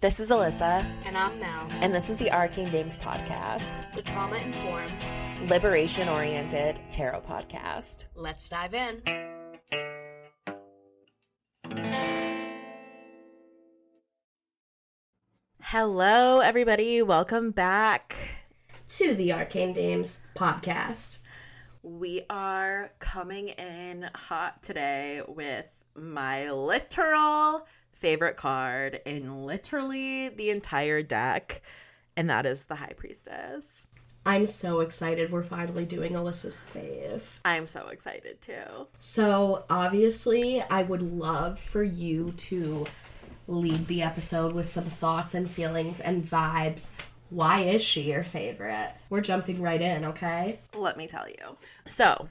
This is Alyssa, And I'm Mel, and this is the Arcane Dames podcast, the trauma informed. liberation oriented tarot podcast. Let's dive in. Hello, everybody. Welcome back. to the Arcane Dames podcast. We are coming in hot today with my literal favorite card in literally the entire deck, and that is the High Priestess. I'm so excited we're finally doing Alyssa's fave. I'm so excited too. So, obviously, I would love for you to lead the episode with some thoughts and feelings and vibes. Why is she your favorite? We're jumping right in, okay? let me tell you. So,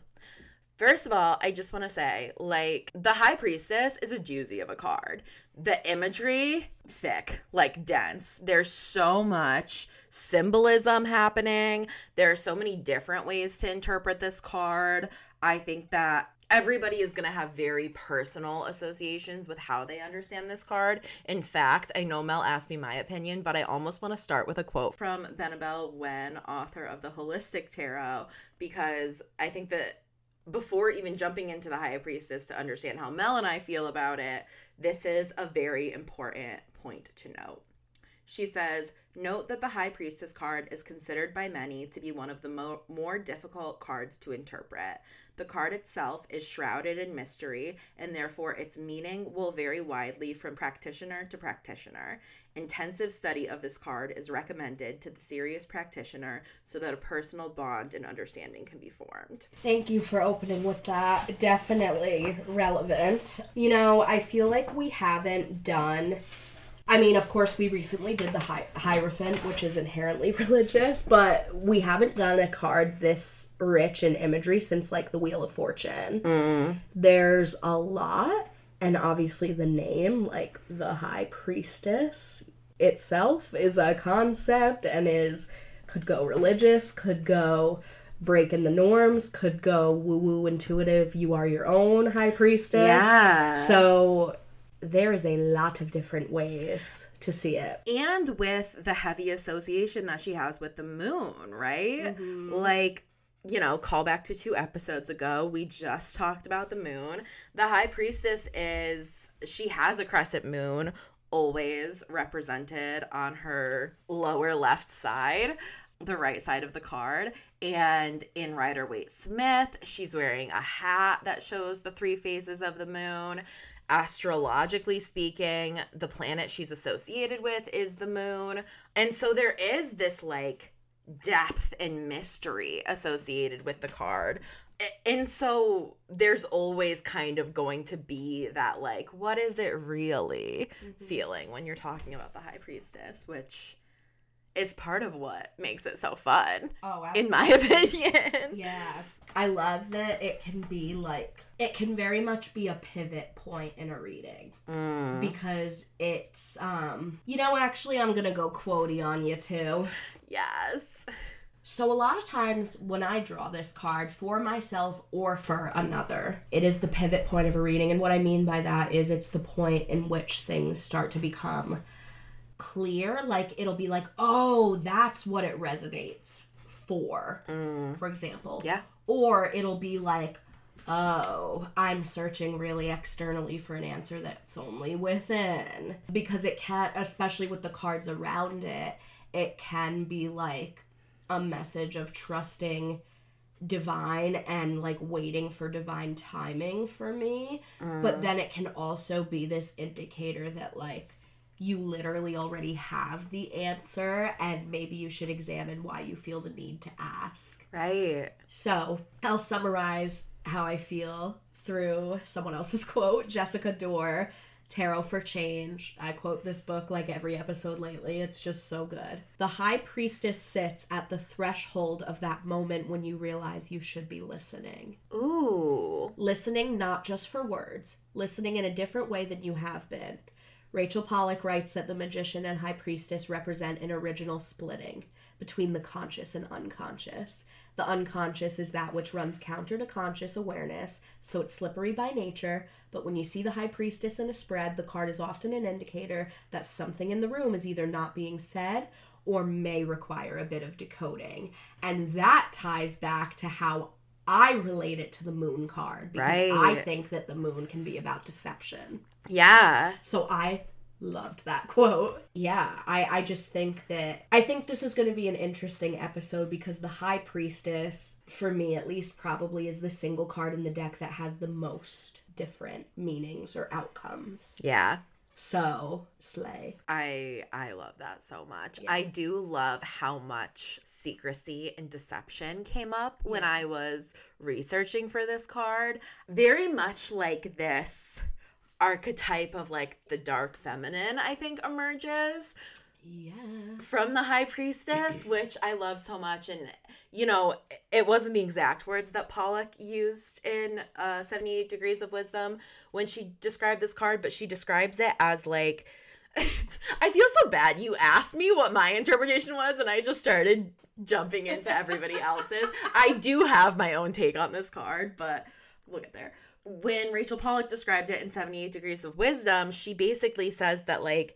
first of all, I just want to say, like, the High Priestess is a doozy of a card. The imagery, thick, like dense. There's so much symbolism happening. There are so many different ways to interpret this card. I think that everybody is going to have very personal associations with how they understand this card. In fact, I know Mel asked me my opinion, but I almost want to start with a quote from Benebell Wen, author of the Holistic Tarot, because I think that before even jumping into the High Priestess to understand how Mel and I feel about it, this is a very important point to note. She says, Note that the High Priestess card is considered by many to be one of the mo- more difficult cards to interpret. The card itself is shrouded in mystery, and therefore its meaning will vary widely from practitioner to practitioner. Intensive study of this card is recommended to the serious practitioner so that a personal bond and understanding can be formed. Thank you for opening with that. Definitely relevant. You know, I feel like we haven't done. I mean, of course, we recently did the Hi- Hierophant, which is inherently religious, but we haven't done a card this rich in imagery since like the Wheel of Fortune. Mm-hmm. There's a lot, and obviously the name, like the High Priestess itself, is a concept and is could go religious, could go breaking the norms, could go woo woo intuitive, you are your own high priestess. Yeah. So there is a lot of different ways to see it. and with the heavy association that she has with the moon, right? Mm-hmm. Like, you know, call back to two episodes ago, we just talked about the moon. The high priestess is, she has a crescent moon always represented on her lower left side. The right side of the card. And in Rider Waite Smith, she's wearing a hat that shows the three phases of the moon astrologically speaking, the planet she's associated with is the moon. And so there is this like depth and mystery associated with the card. And so there's always kind of going to be that like what is it really mm-hmm. feeling when you're talking about the high priestess, which is part of what makes it so fun Oh, in my opinion. Yeah. I love that it can be like it can very much be a pivot point in a reading Mm. because it's um you know actually I'm going to go quotey on you too. Yes. So a lot of times when I draw this card for myself or for another, it is the pivot point of a reading and what I mean by that is it's the point in which things start to become clear like it'll be like, "Oh, that's what it resonates for." Mm. For example. Yeah. Or it'll be like, oh, I'm searching really externally for an answer that's only within. Because it can, especially with the cards around it, it can be like a message of trusting divine and like waiting for divine timing for me. But mm. then it can also be this indicator that like, you literally already have the answer, and maybe you should examine why you feel the need to ask. Right. So I'll summarize how I feel through someone else's quote Jessica Dore, Tarot for Change. I quote this book like every episode lately. It's just so good. The high priestess sits at the threshold of that moment when you realize you should be listening. Ooh. Listening not just for words, listening in a different way than you have been. Rachel Pollack writes that the magician and high priestess represent an original splitting between the conscious and unconscious. The unconscious is that which runs counter to conscious awareness, so it's slippery by nature. But when you see the high priestess in a spread, the card is often an indicator that something in the room is either not being said or may require a bit of decoding. And that ties back to how I relate it to the moon card because I think that the moon can be about deception. Yeah. So I loved that quote. Yeah, I I just think that I think this is going to be an interesting episode because the high priestess for me at least probably is the single card in the deck that has the most different meanings or outcomes. Yeah. So, slay. I I love that so much. I do love how much secrecy and deception came up when I was researching for this card. Very much like this archetype of like the dark feminine, I think emerges Yeah. from the high priestess, which I love so much. And, you know, it wasn't the exact words that Pollack used in uh, 78 Degrees of Wisdom when she described this card, but she describes it as like, I feel so bad. You asked me what my interpretation was, and I just started jumping into everybody else's. I do have my own take on this card, but we'll get there. When Rachel Pollack described it in 78 Degrees of Wisdom, she basically says that, like,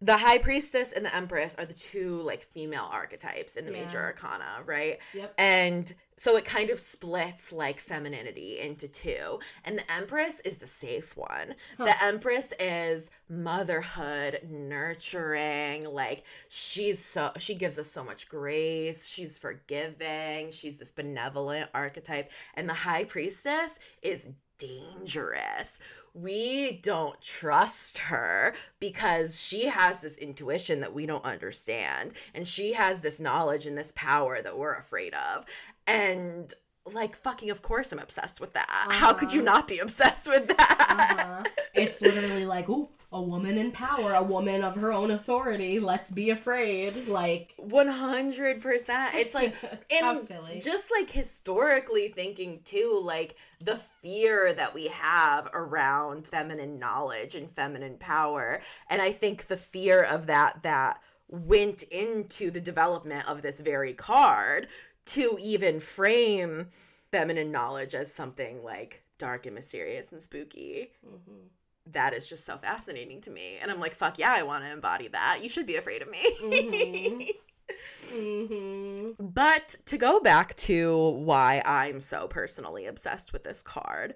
the high priestess and the empress are the two like female archetypes in the major arcana right? Yep. and so it kind of splits like femininity into two. And the empress is the safe one. The empress is motherhood nurturing like she's so she gives us so much grace. She's forgiving. She's this benevolent archetype. And the high priestess is dangerous we don't trust her because she has this intuition that we don't understand and she has this knowledge and this power that we're afraid of and like fucking of course i'm obsessed with that how could you Uh-huh. not be obsessed with that Uh-huh. It's literally like, ooh, a woman in power, a woman of her own authority. Let's be afraid. Like, 100% it's like How and silly. just like historically thinking too like the fear that we have around feminine knowledge and feminine power and i think the fear of that that went into the development of this very card to even frame feminine knowledge as something like dark and mysterious and spooky Mhm. That is just so fascinating to me and i'm like fuck yeah i want to embody that you should be afraid of me Mhm. Mhm. But to go back to why I'm so personally obsessed with this card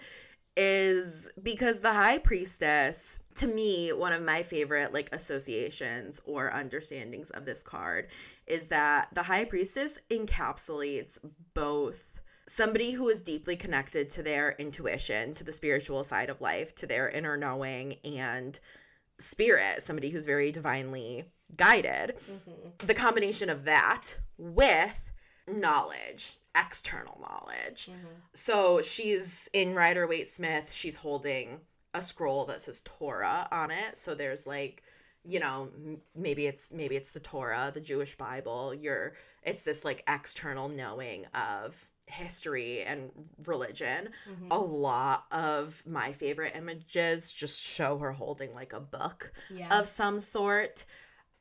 is because the high priestess to me one of my favorite like associations or understandings of this card is that the high priestess encapsulates both somebody who is deeply connected to their intuition to the spiritual side of life to their inner knowing and spirit somebody who's very divinely guided Mhm. the combination of that with knowledge, external knowledge. Mhm. So she's in Rider Waite Smith, she's holding a scroll that says Torah on it. So there's like, you know, maybe it's maybe it's the Torah, the Jewish Bible. You're it's this like external knowing of history and religion. Mhm. A lot of my favorite images just show her holding like a book Yeah. of some sort.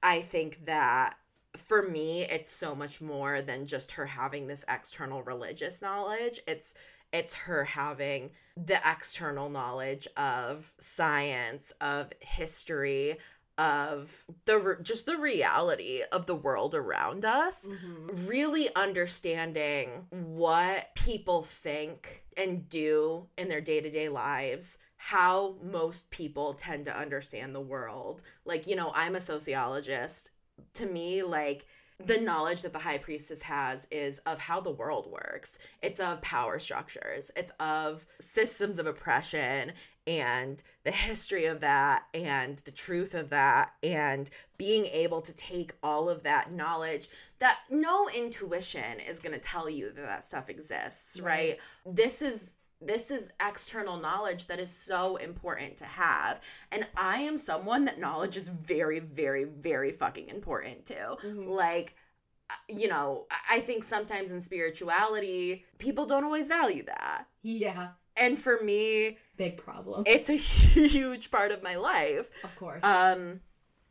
I think that for me it's so much more than just her having this external religious knowledge. It's it's her having the external knowledge of science, of history, of the just the reality of the world around us Mhm. really understanding what people think and do in their day-to-day lives how most people tend to understand the world. Like you know i'm a sociologist. To me like the knowledge that the high priestess has is of how the world works. It's of power structures. It's of systems of oppression and the history of that and the truth of that and being able to take all of that knowledge that no intuition is going to tell you that that stuff exists right, this is this is external knowledge that is so important to have and i am someone that knowledge is very very very fucking important to Mhm. like uh, you know i think sometimes in spirituality people don't always value that Yeah. And for me, Big problem. it's a huge part of my life. of course. Um,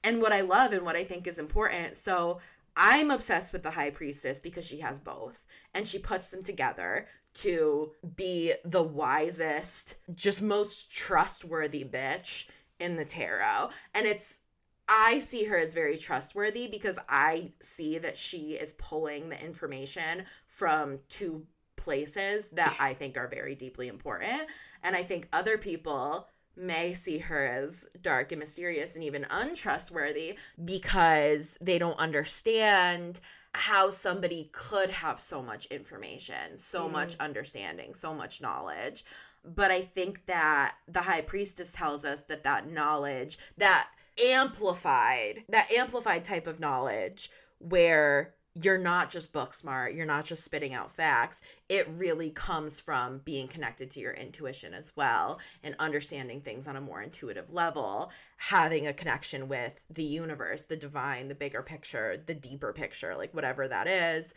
and what I love and what I think is important. So I'm obsessed with the high priestess because she has both, and she puts them together to be the wisest, just most trustworthy bitch in the tarot. And it's I see her as very trustworthy because I see that she is pulling the information from two places that I think are very deeply important. And I think other people may see her as dark and mysterious and even untrustworthy because they don't understand how somebody could have so much information, so Mm. much understanding, so much knowledge. But I think that the high priestess tells us that that knowledge, that amplified, that amplified type of knowledge where you're not just book smart, you're not just spitting out facts. It really comes from being connected to your intuition as well and understanding things on a more intuitive level, having a connection with the universe, the divine, the bigger picture, the deeper picture, like whatever that is,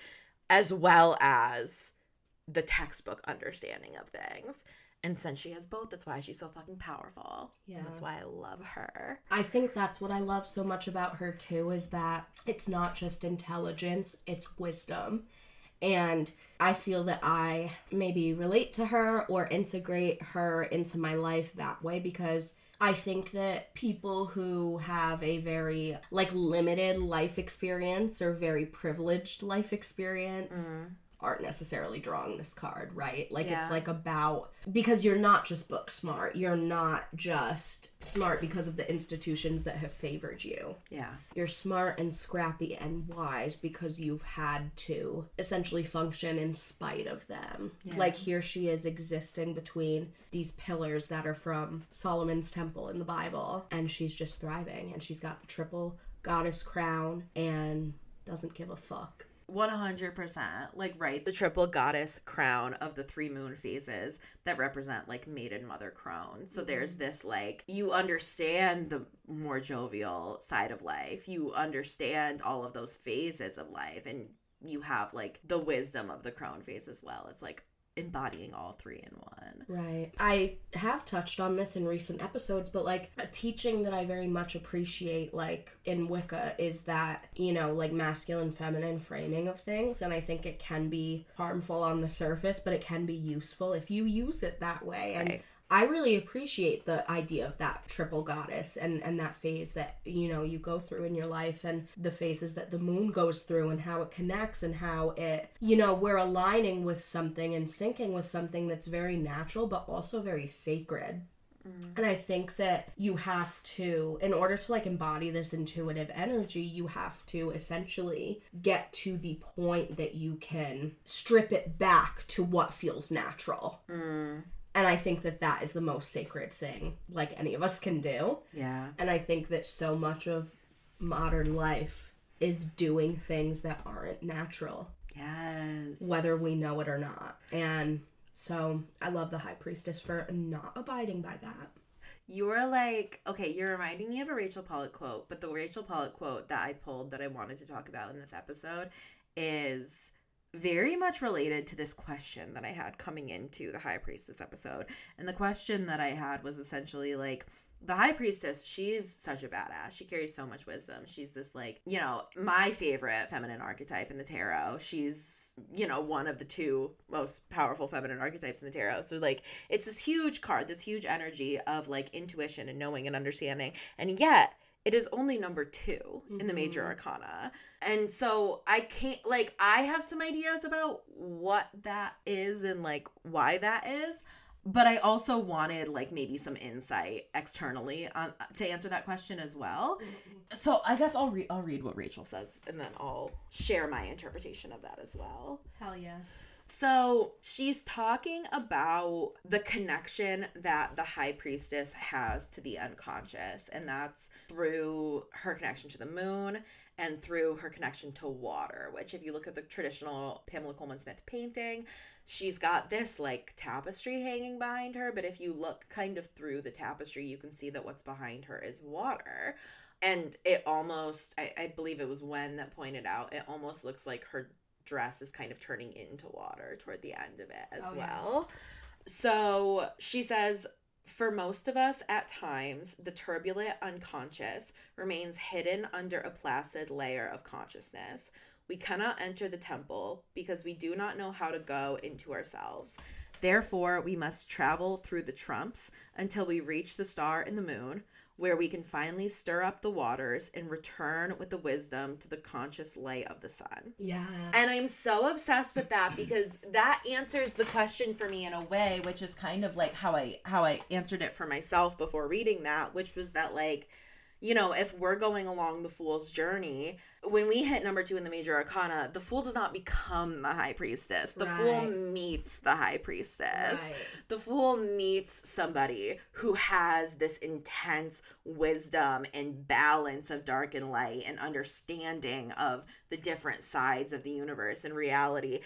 as well as the textbook understanding of things. And since she has both, that's why she's so fucking powerful. Yeah. And that's why I love her. I think that's what I love so much about her too is that it's not just intelligence, it's wisdom. And I feel that I maybe relate to her or integrate her into my life that way because I think that people who have a very like limited life experience or very privileged life experience mm-hmm. Aren't necessarily drawing this card, right? Like Yeah. it's like about because you're not just book smart. You're not just smart because of the institutions that have favored you. Yeah. You're smart and scrappy and wise because you've had to essentially function in spite of them. Yeah. Like here she is existing between these pillars that are from Solomon's temple in the Bible and she's just thriving and she's got the triple goddess crown and doesn't give a fuck. 100% like right the triple goddess crown of the three moon phases that represent like maiden mother crone. So there's mm-hmm. this like you understand the more jovial side of life. You understand all of those phases of life and you have like the wisdom of the crone phase as well. It's like embodying all three in one Right. I have touched on this in recent episodes, but like a teaching that I very much appreciate, like in Wicca, is that, you know, like masculine feminine framing of things. And I think it can be harmful on the surface, but it can be useful if you use it that way. And Right. I really appreciate the idea of that triple goddess and, and that phase that, you know, you go through in your life and the phases that the moon goes through and how it connects and how it, you know, we're aligning with something and syncing with something that's very natural but also very sacred. Mm. And I think that you have to, in order to like embody this intuitive energy, you have to essentially get to the point that you can strip it back to what feels natural. Mm. And I think that that is the most sacred thing, like any of us can do. yeah And I think that so much of modern life is doing things that aren't natural, yes whether we know it or not. And so I love the High Priestess for not abiding by that. You're like, okay, you're reminding me of a Rachel Pollack quote, but the Rachel Pollack quote that I pulled that I wanted to talk about in this episode is very much related to this question that I had coming into the High Priestess episode. And the question that I had was essentially like, the high priestess, she's such a badass. She carries so much wisdom. She's this, like, you know, my favorite feminine archetype in the tarot. She's, you know, one of the two most powerful feminine archetypes in the tarot. So, like, it's this huge card, this huge energy of, like, intuition and knowing and understanding. And yet, it is only number 2 in the major Mhm. arcana. And so I can't, like, I have some ideas about what that is and, like, why that is but I also wanted like maybe some insight externally on to answer that question as well. So I guess I'll read I'll read what Rachel says and then I'll share my interpretation of that as well. Hell yeah. So she's talking about the connection that the high priestess has to the unconscious, and that's through her connection to the moon and through her connection to water. Which, if you look at the traditional Pamela Colman Smith painting, she's got this like tapestry hanging behind her, but if you look kind of through the tapestry, you can see that what's behind her is water. And it almost, I, I believe it was Wen that pointed out, it almost looks like her dress is kind of turning into water toward the end of it as Oh, yeah. well. So she says, for most of us, at times, the turbulent unconscious remains hidden under a placid layer of consciousness. We cannot enter the temple because we do not know how to go into ourselves. Therefore, we must travel through the trumps until we reach the star and the moon, where we can finally stir up the waters and return with the wisdom to the conscious light of the sun. Yeah. And I'm so obsessed with that because that answers the question for me in a way, which is kind of like how I how I answered it for myself before reading that, which was that like you know, if we're going along the fool's journey, when we hit number two in the major arcana, the fool does not become the high priestess. The fool meets the high priestess. Right. The fool meets somebody who has this intense wisdom and balance of dark and light and understanding of the different sides of the universe and reality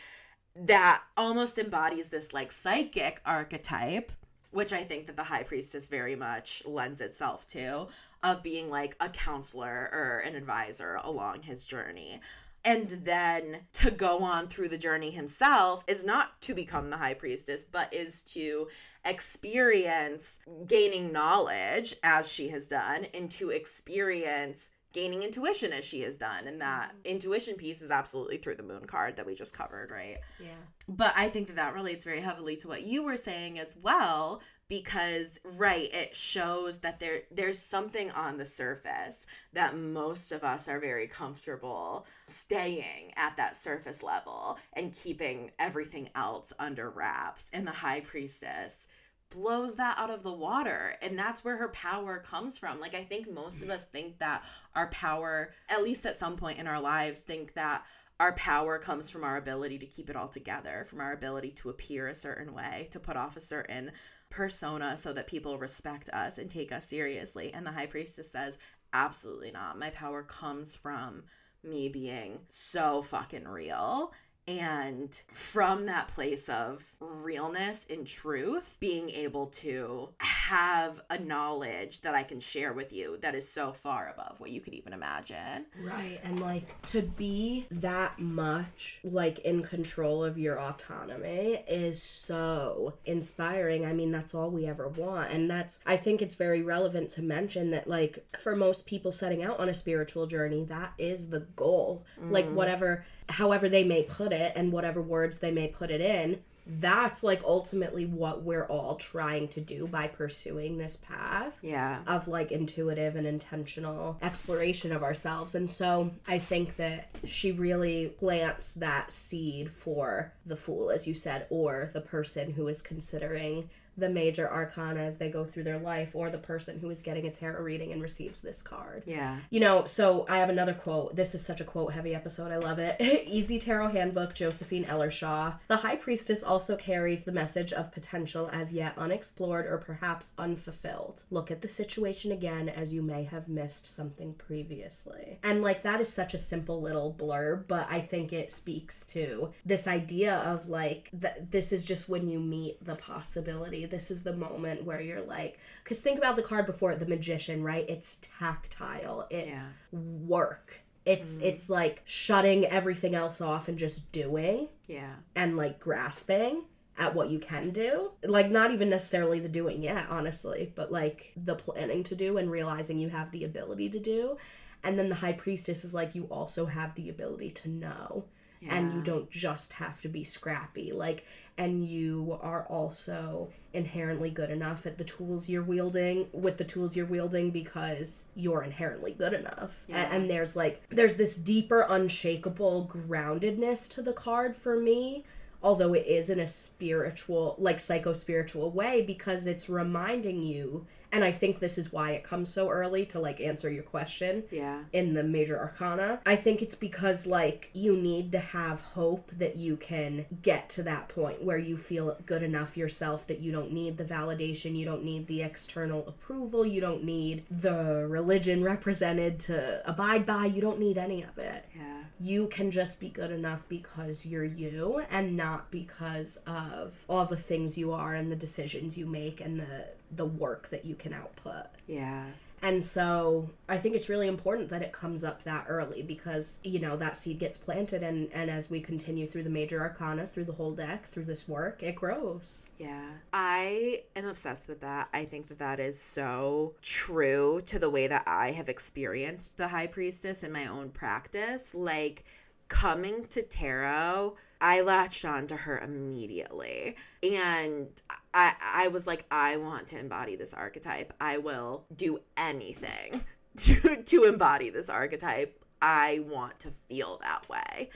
that almost embodies this like psychic archetype which I think that the high priestess very much lends itself to, of being like a counselor or an advisor along his journey. And then to go on through the journey himself is not to become the high priestess, but is to experience gaining knowledge as she has done and to experience gaining intuition as she has done. And that mm-hmm. intuition piece is absolutely through the moon card that we just covered, right? Yeah. but I think that that relates very heavily to what you were saying as well because right it shows that there there's something on the surface that most of us are very comfortable staying at that surface level and keeping everything else under wraps. And the high priestess blows that out of the water and that's where her power comes from. Like i think most of mm. us think that our power at least at some point in our lives think that our power comes from our ability to keep it all together, from our ability to appear a certain way, to put off a certain persona so that people respect us and take us seriously. And the high priestess says, absolutely not. My power comes from me being so fucking real. And from that place of realness and truth, being able to have a knowledge that I can share with you that is so far above what you could even imagine. Right. And like to be that much like in control of your autonomy is so inspiring. I mean, that's all we ever want. And that's, I think it's very relevant to mention that like for most people setting out on a spiritual journey, that is the goal. Like mm. whatever, however they may put it and whatever words they may put it in. That's like ultimately what we're all trying to do by pursuing this path Yeah. of like intuitive and intentional exploration of ourselves. And so I think that she really plants that seed for the fool, as you said, or the person who is considering the major arcana as they go through their life, or the person who is getting a tarot reading and receives this card. Yeah. You know, so I have another quote. This is such a quote heavy episode. I love it. Easy Tarot Handbook, Josephine Ellershaw. The High Priestess also carries the message of potential as yet unexplored or perhaps unfulfilled. Look at the situation again as you may have missed something previously. And like that is such a simple little blurb, but I think it speaks to this idea of like that this is just when you meet the possibility. This is the moment where you're like, because think about the card before the magician, right? It's tactile. It's Yeah. work. It's mm-hmm. it's like shutting everything else off and just doing Yeah. and like grasping at what you can do. Like not even necessarily the doing yet, honestly, but like the planning to do and realizing you have the ability to do. And then the high priestess is like you also have the ability to know. And you don't just have to be scrappy. Like and you are also inherently good enough at the tools you're wielding with the tools you're wielding because you're inherently good enough Yeah. and there's like there's this deeper unshakable groundedness to the card for me although it is in a spiritual like psycho spiritual way because it's reminding you and i think this is why it comes so early to like answer your question Yeah. in the major arcana. I think it's because like you need to have hope that you can get to that point where you feel good enough yourself that you don't need the validation, you don't need the external approval, you don't need the religion represented to abide by, you don't need any of it. Yeah. You can just be good enough because you're you and not because of all the things you are and the decisions you make and the the work that you can output. Yeah. And so I think it's really important that it comes up that early because, you know, that seed gets planted and, and as we continue through the major arcana, through the whole deck, through this work, it grows. Yeah. I am obsessed with that. I think that that is so true to the way that I have experienced the high priestess in my own practice. Like coming to tarot, I latched on to her immediately. And I I was like I want to embody this archetype. I will do anything to to embody this archetype. I want to feel that way.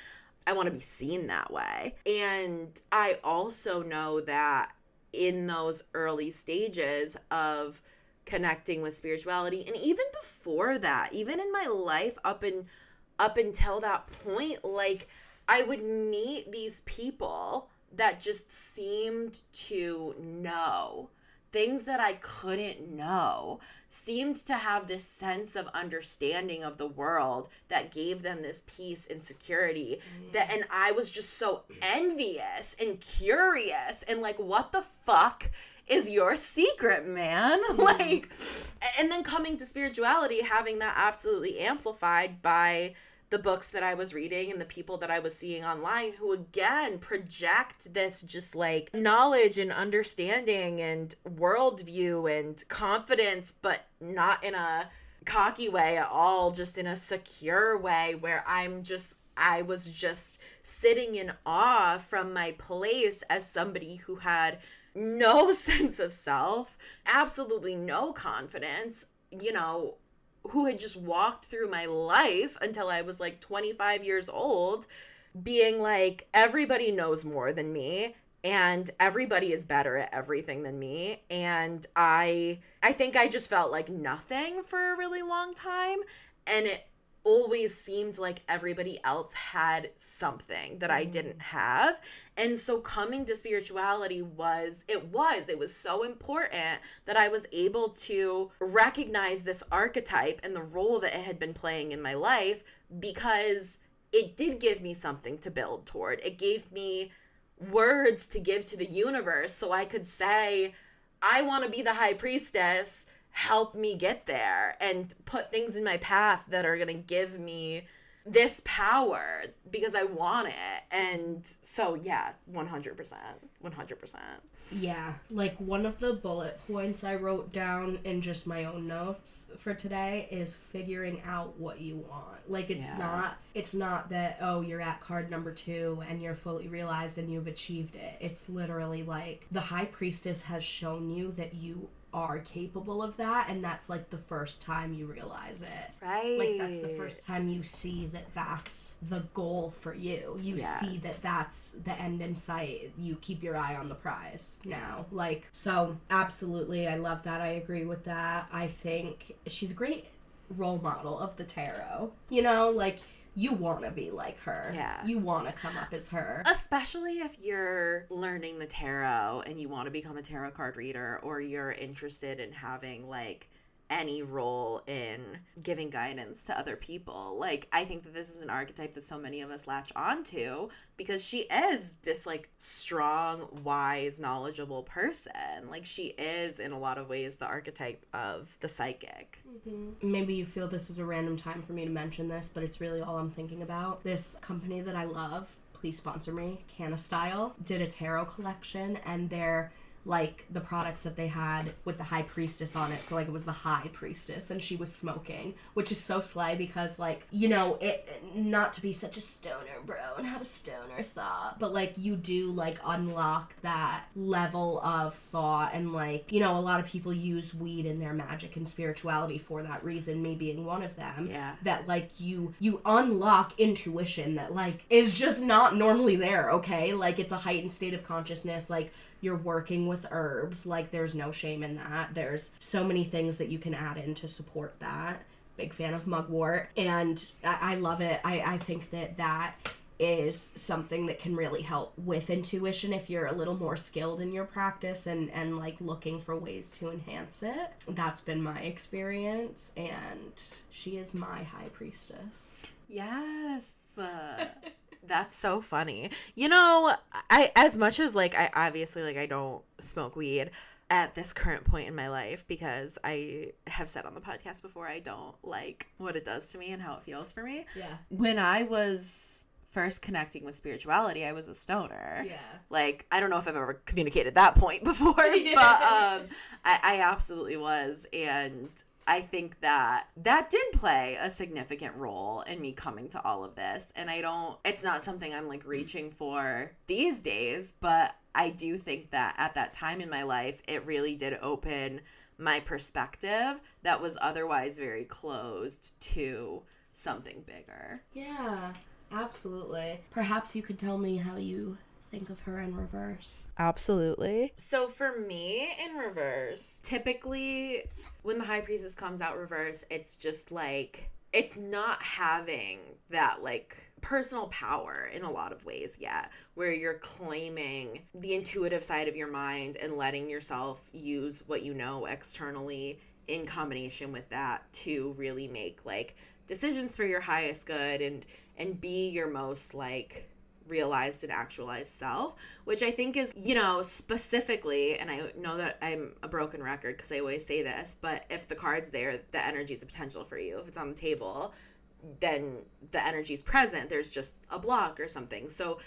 I want to be seen that way. And I also know that in those early stages of connecting with spirituality and even before that, even in my life up and up until that point, like I would meet these people that just seemed to know. Things that I couldn't know seemed to have this sense of understanding of the world that gave them this peace and security mm. that and I was just so envious and curious and like what the fuck is your secret man? Mm. Like and then coming to spirituality having that absolutely amplified by the books that I was reading and the people that I was seeing online who again project this just like knowledge and understanding and worldview and confidence, but not in a cocky way at all, just in a secure way where I'm just I was just sitting in awe from my place as somebody who had no sense of self, absolutely no confidence, you know, who had just walked through my life until I was like 25 years old, being like, everybody knows more than me and everybody is better at everything than me and i i think i just felt like nothing for a really long time and it always seemed like everybody else had something that I mm-hmm. didn't have. And so coming to spirituality was it was it was so important that I was able to recognize this archetype and the role that it had been playing in my life because it did give me something to build toward. It gave me words to give to the universe so I could say I want to be the high priestess help me get there and put things in my path that are going to give me this power because I want it. And so, yeah, 100%. 100%. Yeah, like one of the bullet points I wrote down in just my own notes for today is figuring out what you want. Like it's Yeah. not it's not that oh you're at card number 2 and you're fully realized and you've achieved it. It's literally like the high priestess has shown you that you are capable of that and that's like the first time you realize it. Right. Like that's the first time you see that that's the goal for you. You see that that's the end in sight. You keep your eye on the prize now. Like so absolutely I love that. I agree with that. I think she's a great role model of the tarot. You know, like you want to be like her. Yeah. You want to come up as her. Especially if you're learning the tarot and you want to become a tarot card reader or you're interested in having like any role in giving guidance to other people. Like I think that this is an archetype that so many of us latch onto because she is this like strong, wise, knowledgeable person. Like she is in a lot of ways the archetype of the psychic. Mm-hmm. Maybe you feel this is a random time for me to mention this, but it's really all I'm thinking about. This company that I love, please sponsor me, Canna Style, did a tarot collection and they're like the products that they had with the high priestess on it. So like it was the high priestess and she was smoking, which is so slay because like, you know, it not to be such a stoner bro and have a stoner thought, but like you do like unlock that level of thought and like, you know, a lot of people use weed in their magic and spirituality for that reason, me being one of them Yeah. that like you you unlock intuition that like is just not normally there okay like it's a heightened state of consciousness like you're working with herbs like there's no shame in that. There's so many things that you can add in to support that. Big fan of mugwort and i, I love it. I, I think that that is something that can really help with intuition if you're a little more skilled in your practice and and like looking for ways to enhance it. That's been my experience and she is my high priestess. Yes. Uh, that's so funny. You know, I as much as like I obviously like I don't smoke weed, at this current point in my life because I have said on the podcast before I don't like what it does to me and how it feels for me. Yeah. When I was first connecting with spirituality, I was a stoner. Yeah. Like I don't know if I've ever communicated that point before, but um, I, I absolutely was, and I think that that did play a significant role in me coming to all of this. And I don't, it's not something I'm like mm-hmm. reaching for these days, but I do think that at that time in my life, it really did open my perspective that was otherwise very closed to something bigger. Yeah, absolutely. Perhaps you could tell me how you think of her in reverse. Absolutely. So for me in reverse, typically when the high priestess comes out reverse, it's just like it's not having that like personal power in a lot of ways yet where you're claiming the intuitive side of your mind and letting yourself use what you know externally in combination with that to really make like decisions for your highest good and and be your most like realized and actualized self, which I think is, you know, specifically, and I know that I'm a broken record because I always say this, but if the card's there, the energy is a potential for you. If it's on the table, then the energy is present. There's just a block or something. So,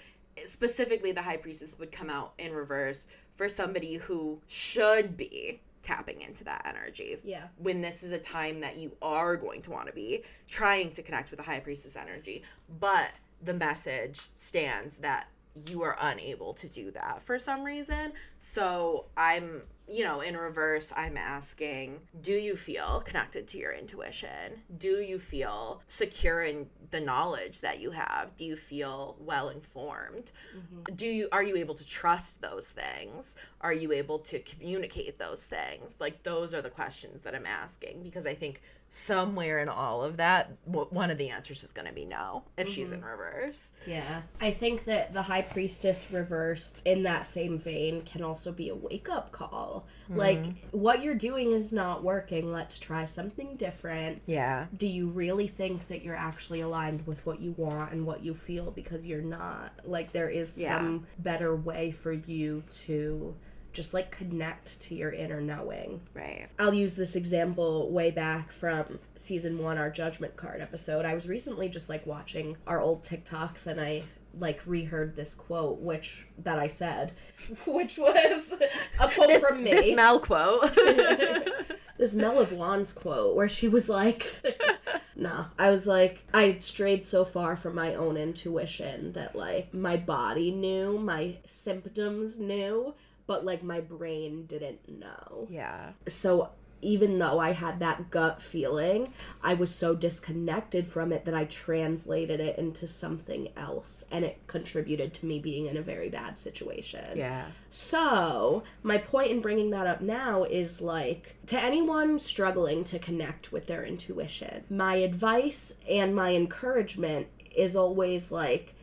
specifically, the high priestess would come out in reverse for somebody who should be tapping into that energy. Yeah. When this is a time that you are going to want to be trying to connect with the high priestess energy, but the message stands that you are unable to do that for some reason. So I'm, you know, in reverse, I'm asking, do you feel connected to your intuition? Do you feel secure in the knowledge that you have? Do you feel well informed? Mm-hmm. Do you are you able to trust those things? Are you able to communicate those things? Like those are the questions that I'm asking because I think somewhere in all of that, one of the answers is going to be no if mm-hmm. she's in reverse. Yeah. I think that the high priestess reversed in that same vein can also be a wake up call. Mm-hmm. Like, what you're doing is not working. Let's try something different. Yeah. Do you really think that you're actually aligned with what you want and what you feel? Because you're not. Like, there is yeah. some better way for you to just like connect to your inner knowing. Right. I'll use this example way back from season one, our judgment card episode. I was recently just like watching our old TikToks and I like reheard this quote which that I said which was a quote this, from me. This Mel quote. this Mel of Wands quote where she was like No, I was like I strayed so far from my own intuition that like my body knew, my symptoms knew, but like my brain didn't know. Yeah. So even though I had that gut feeling, I was so disconnected from it that I translated it into something else and it contributed to me being in a very bad situation. Yeah. So, my point in bringing that up now is like to anyone struggling to connect with their intuition, my advice and my encouragement is always like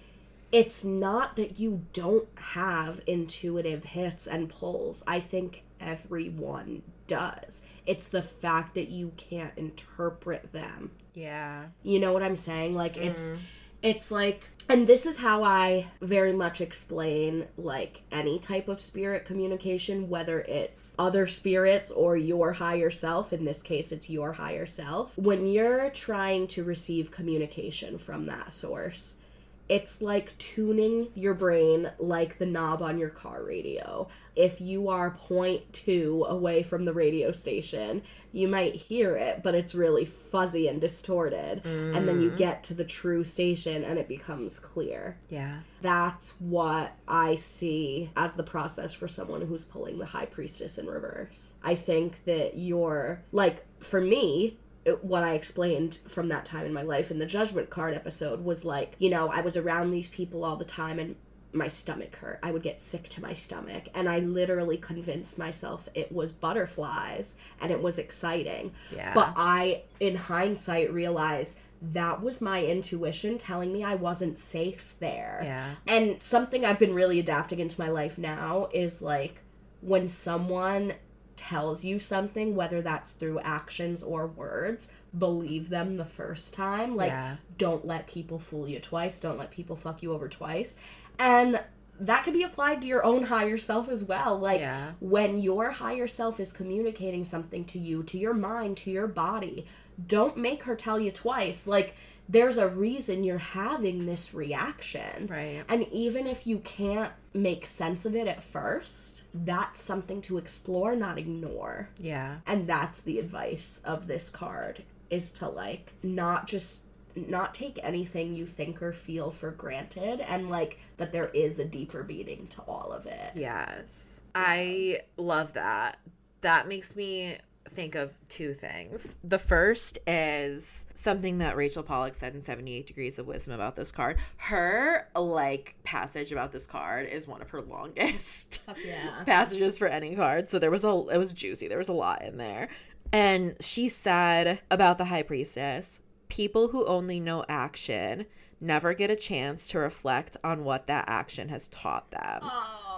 it's not that you don't have intuitive hits and pulls. I think everyone does. It's the fact that you can't interpret them. Yeah. You know what I'm saying? Like mm. it's it's like and this is how I very much explain like any type of spirit communication whether it's other spirits or your higher self in this case it's your higher self when you're trying to receive communication from that source it's like tuning your brain like the knob on your car radio. If you are 0.2 away from the radio station, you might hear it, but it's really fuzzy and distorted. Mm. And then you mm. get to the true station and it becomes clear. Yeah. That's what I see as the process for someone who's pulling the high priestess in reverse. I think that you're, like, for me, what I explained from that time in my life in the judgment card episode was like, you know, I was around these people all the time and my stomach hurt. I would get sick to my stomach. And I literally convinced myself it was butterflies and it was exciting. Yeah. But I, in hindsight, realized that was my intuition telling me I wasn't safe there. Yeah. And something I've been really adapting into my life now is like when someone tells you something, whether that's through actions or words, believe them the first time. Like, yeah. don't let people fool you twice. Don't let people fuck you over twice. And that could be applied to your own higher self as well. Like Yeah. when your higher self is communicating something to you, to your mind, to your body, don't make her tell you twice. Like there's a reason you're having this reaction. Right. And even if you can't make sense of it at first, that's something to explore, not ignore. Yeah. And that's the advice of this card is to like not just not take anything you think or feel for granted and like that there is a deeper meaning to all of it. Yes. I love that. That makes me think of two things. The first is something that Rachel Pollack said in 78 Degrees of Wisdom about this card. Her like passage about this card is one of her longest Yeah. passages for any card. So there was a it was juicy. There was a lot in there. And she said about the high priestess, people who only know action never get a chance to reflect on what that action has taught them. Oh.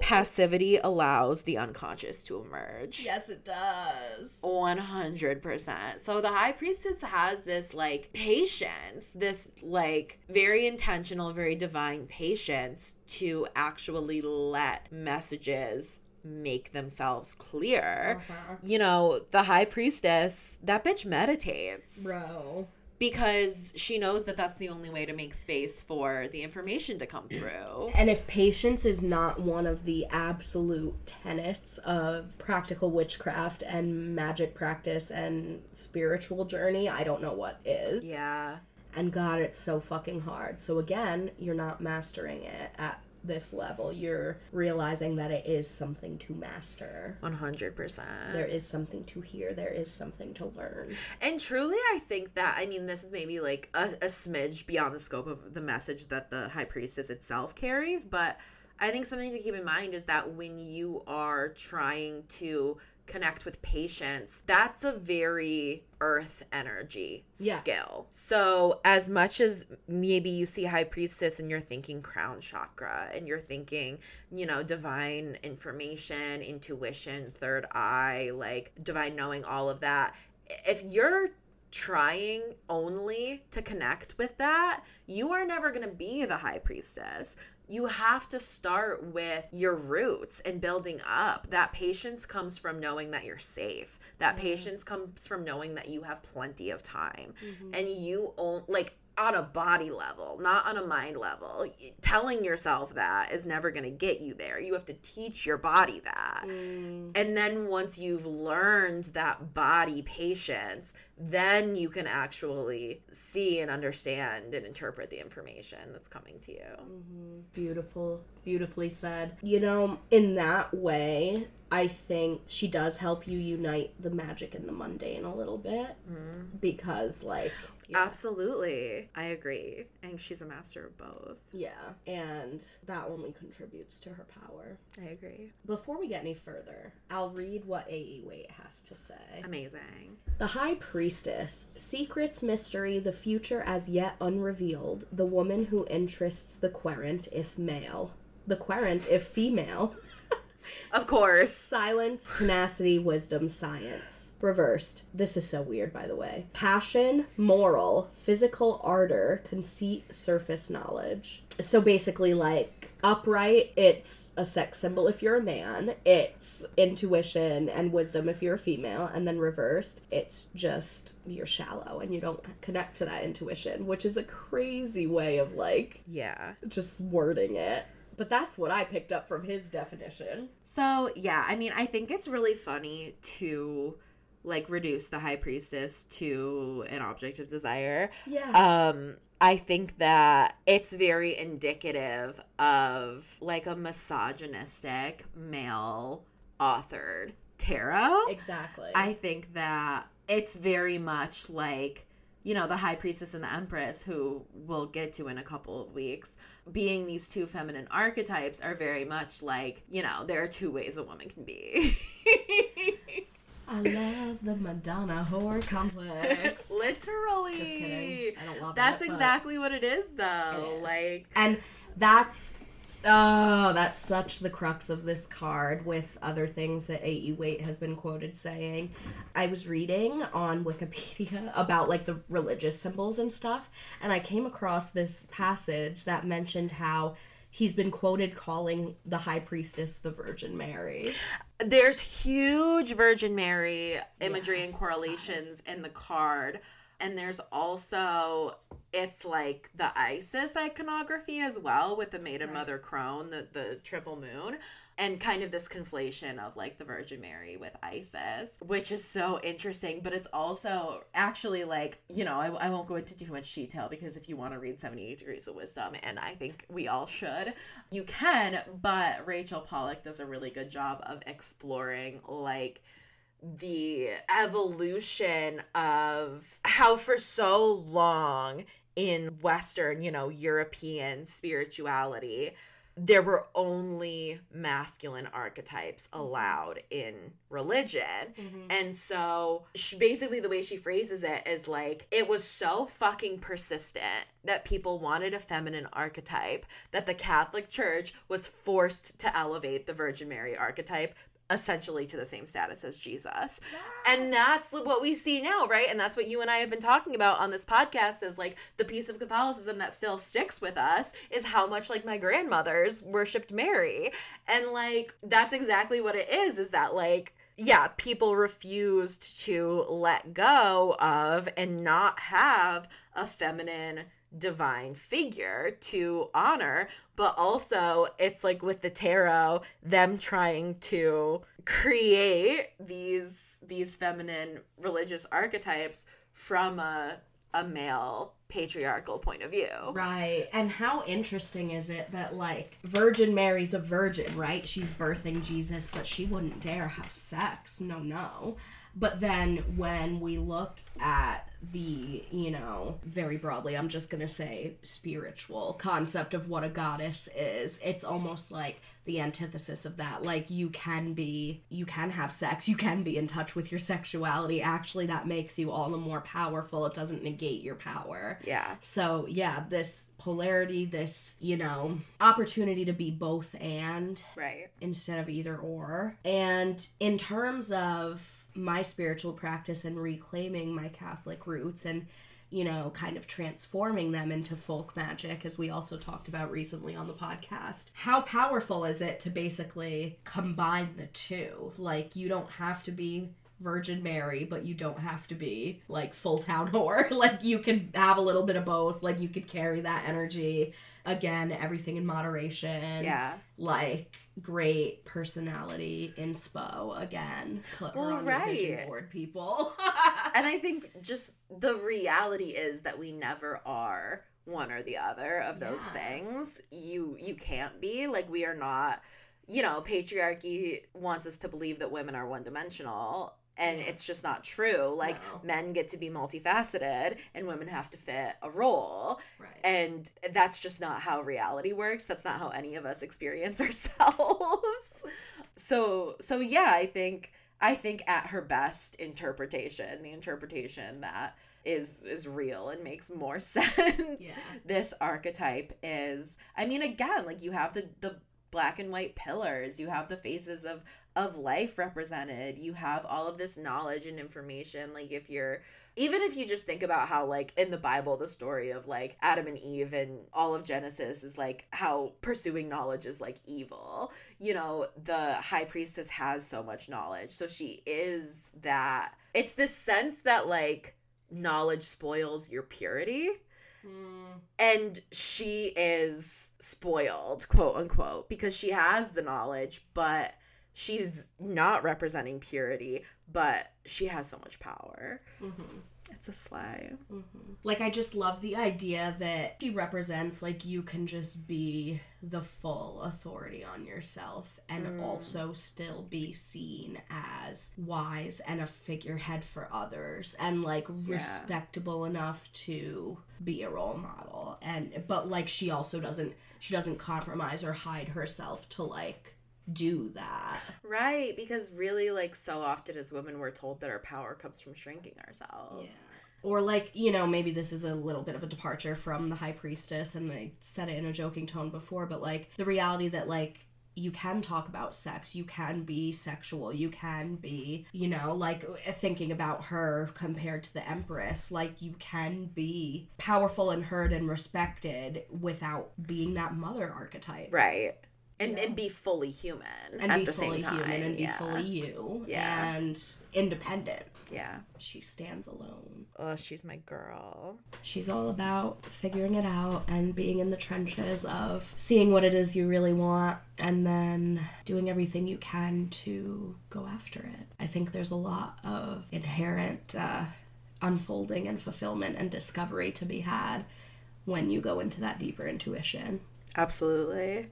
Passivity allows the unconscious to emerge. Yes, it does. 100%. So the high priestess has this like patience, this like very intentional, very divine patience to actually let messages make themselves clear. Uh-huh. You know, the high priestess, that bitch meditates Bro. Because she knows that that's the only way to make space for the information to come through. And if patience is not one of the absolute tenets of practical witchcraft and magic practice and spiritual journey, I don't know what is. Yeah. And God, it's so fucking hard. So again, you're not mastering it at this level. You're realizing that it is something to master. 100%. There is something to hear. There is something to learn. And truly, I think that, I mean, this is maybe like a, a smidge beyond the scope of the message that the high priestess itself carries, but I think something to keep in mind is that when you are trying to connect with patience, that's a very earth energy Yeah. skill. So, as much as maybe you see high priestess and you're thinking crown chakra and you're thinking, you know, divine information, intuition, third eye, like divine knowing, all of that, if you're trying only to connect with that, you are never going to be the high priestess. You have to start with your roots and building up. That patience comes from knowing that you're safe. That mm-hmm. patience comes from knowing that you have plenty of time. Mm-hmm. And you own, like, on a body level, not on a mind level. Telling yourself that is never going to get you there. You have to teach your body that. Mm. And then once you've learned that body patience, then you can actually see and understand and interpret the information that's coming to you. Mm-hmm. Beautiful, beautifully said. You know, in that way, I think she does help you unite the magic and the mundane a little bit mm-hmm. because, like, yeah, Absolutely. I agree. And she's a master of both. yeah, and that only contributes to her power. I agree. Before we get any further, I'll read what A.E. Waite has to say. Amazing. The High Priestess, secrets, mystery, the future as yet unrevealed, the woman who interests the querent if male, the querent if female, Of course. silence, tenacity, wisdom, science. Reversed. This is so weird, by the way. Passion, moral, physical ardor, conceit, surface knowledge. So basically, like, upright, it's a sex symbol if you're a man, it's intuition and wisdom if you're a female, and then reversed, it's just you're shallow and you don't connect to that intuition, which is a crazy way of, like, Yeah. just wording it. But that's what I picked up from his definition. So, yeah, I mean, I think it's really funny to like reduce the high priestess to an object of desire. Yeah. Um I think that it's very indicative of like a misogynistic male authored tarot. exactly. I think that it's very much like, you know, the High Priestess and the Empress, who we'll get to in a couple of weeks, being these two feminine archetypes are very much like, you know, there are two ways a woman can be. I love the Madonna whore complex. Literally. Just kidding. I don't love That's but- exactly what it is, though. It is. Like, And that's oh, that's such the crux of this card with other things that A.E. Waite has been quoted saying. I was reading on Wikipedia about like the religious symbols and stuff, and I came across this passage that mentioned how he's been quoted calling the high priestess the Virgin Mary. There's huge Virgin Mary imagery Yeah, and correlations in the card. And there's also it's like the Isis iconography as well with the Maiden Right. Mother Crone, the the triple moon, and kind of this conflation of like the Virgin Mary with Isis, which is so interesting. But it's also actually like, you know, I, I won't go into too much detail because if you want to read 78 Degrees of Wisdom, and I think we all should, you can. But Rachel Pollack does a really good job of exploring like the evolution of how for so long in western you know european spirituality there were only masculine archetypes mm-hmm. allowed in religion. Mm-hmm. And so sh basically the way she phrases it is like it was so fucking persistent that people wanted a feminine archetype that the Catholic Church was forced to elevate the Virgin Mary archetype essentially to the same status as Jesus. And that's what we see now, right? And that's what you and I have been talking about on this podcast is like the piece of Catholicism that still sticks with us is how much like my grandmothers worshipped Mary. And like that's exactly what it is is that like yeah, people refused to let go of and not have a feminine divine figure to honor but also it's like with the tarot them trying to create these these feminine religious archetypes from a a male patriarchal point of view Right. And how interesting is it that, like, Virgin Mary's a virgin, right? She's birthing Jesus, but she wouldn't dare have sex. No, no. But then when we look at the, you know, very broadly, I'm just going to say spiritual concept of what a goddess is, it's almost like the antithesis of that. Like, you can be, you can have sex, you can be in touch with your sexuality. Actually, that makes you all the more powerful. It doesn't negate your power. yeah So, yeah, this polarity, this, you know, opportunity to be both and right instead of either or. And in terms of my spiritual practice and reclaiming my Catholic roots and you know, kind of transforming them into folk magic, as we also talked about recently on the podcast. How powerful is it to basically combine the two? Like, you don't have to be Virgin Mary, but you don't have to be like full town whore. like, you can have a little bit of both. Like, you could carry that energy. Again, everything in moderation yeah like great personality inspo again. Put Well, her on your vision right. board, people. and I think just the reality is that we never are one or the other of those Yeah. things. You you can't be like we are not. You know, patriarchy wants us to believe that women are one dimensional. And Yeah. it's just not true. Like, No. men get to be multifaceted, and women have to fit a role. right. And that's just not how reality works. That's not how any of us experience ourselves. so so yeah, I think I think at her best interpretation, the interpretation that is is real and makes more sense. yeah. This archetype is I mean again, like you have the the black and white pillars, you have the faces of of life represented. You have all of this knowledge and information. Like if you're even if you just think about how like in the bible the story of like adam and eve and all of genesis is like how pursuing knowledge is like evil. You know the high priestess has so much knowledge. So she is that. It's this sense that like knowledge spoils your purity And she is spoiled quote unquote because she has the knowledge but she's not representing purity but she has so much power. Mhm, it's a slay mhm. Like I just love the idea that she represents like you can just be the full authority on yourself and Mm. also still be seen as wise and a figurehead for others and like Yeah. respectable enough to be a role model and but like she also doesn't she doesn't compromise or hide herself to like do that Right, because really, like, so often as women, we're told that our power comes from shrinking ourselves. or like you know maybe this is a little bit of a departure from the high priestess and i said it in a joking tone before but like the reality that like you can talk about sex you can be sexual you can be you know like thinking about her compared to the empress like you can be powerful and heard and respected without being that mother archetype Right. And, Yeah. and be fully human and at be the fully same time. human and be fully you Yeah. and independent Yeah. she stands alone Oh, she's my girl. she's all about figuring it out and being in the trenches of seeing what it is you really want and then doing everything you can to go after it. I think there's a lot of inherent uh, unfolding and fulfillment and discovery to be had when you go into that deeper intuition. Absolutely.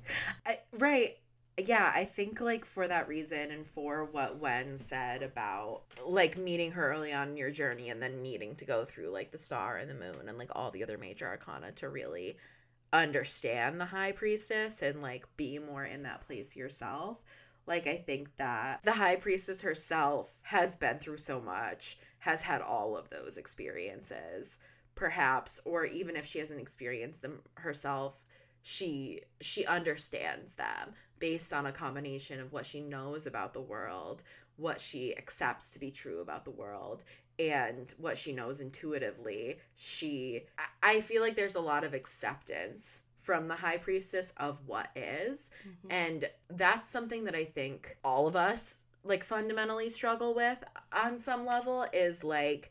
I, right. Yeah, I think like for that reason and for what Wen said about like meeting her early on in your journey and then needing to go through like the star and the moon and like all the other major arcana to really understand the high priestess and like be more in that place yourself. Like I think that the high priestess herself has been through so much, has had all of those experiences, perhaps, or even if she hasn't experienced them herself, she she understands them based on a combination of what she knows about the world what she accepts to be true about the world and what she knows intuitively. She I- feel like there's a lot of acceptance from the high priestess of what is. Mm-hmm. And that's something that i think all of us like fundamentally struggle with on some level is like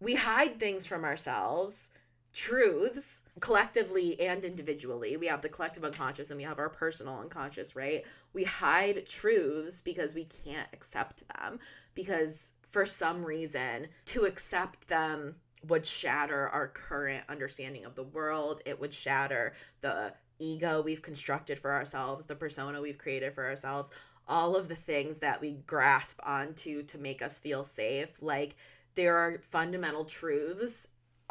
we hide things from ourselves truths collectively and individually. We have the collective unconscious and we have our personal unconscious, right? We hide truths because we can't accept them because for some reason to accept them would shatter our current understanding of the world. It would shatter the ego we've constructed for ourselves, the persona we've created for ourselves, all of the things that we grasp onto to make us feel safe. Like there are fundamental truths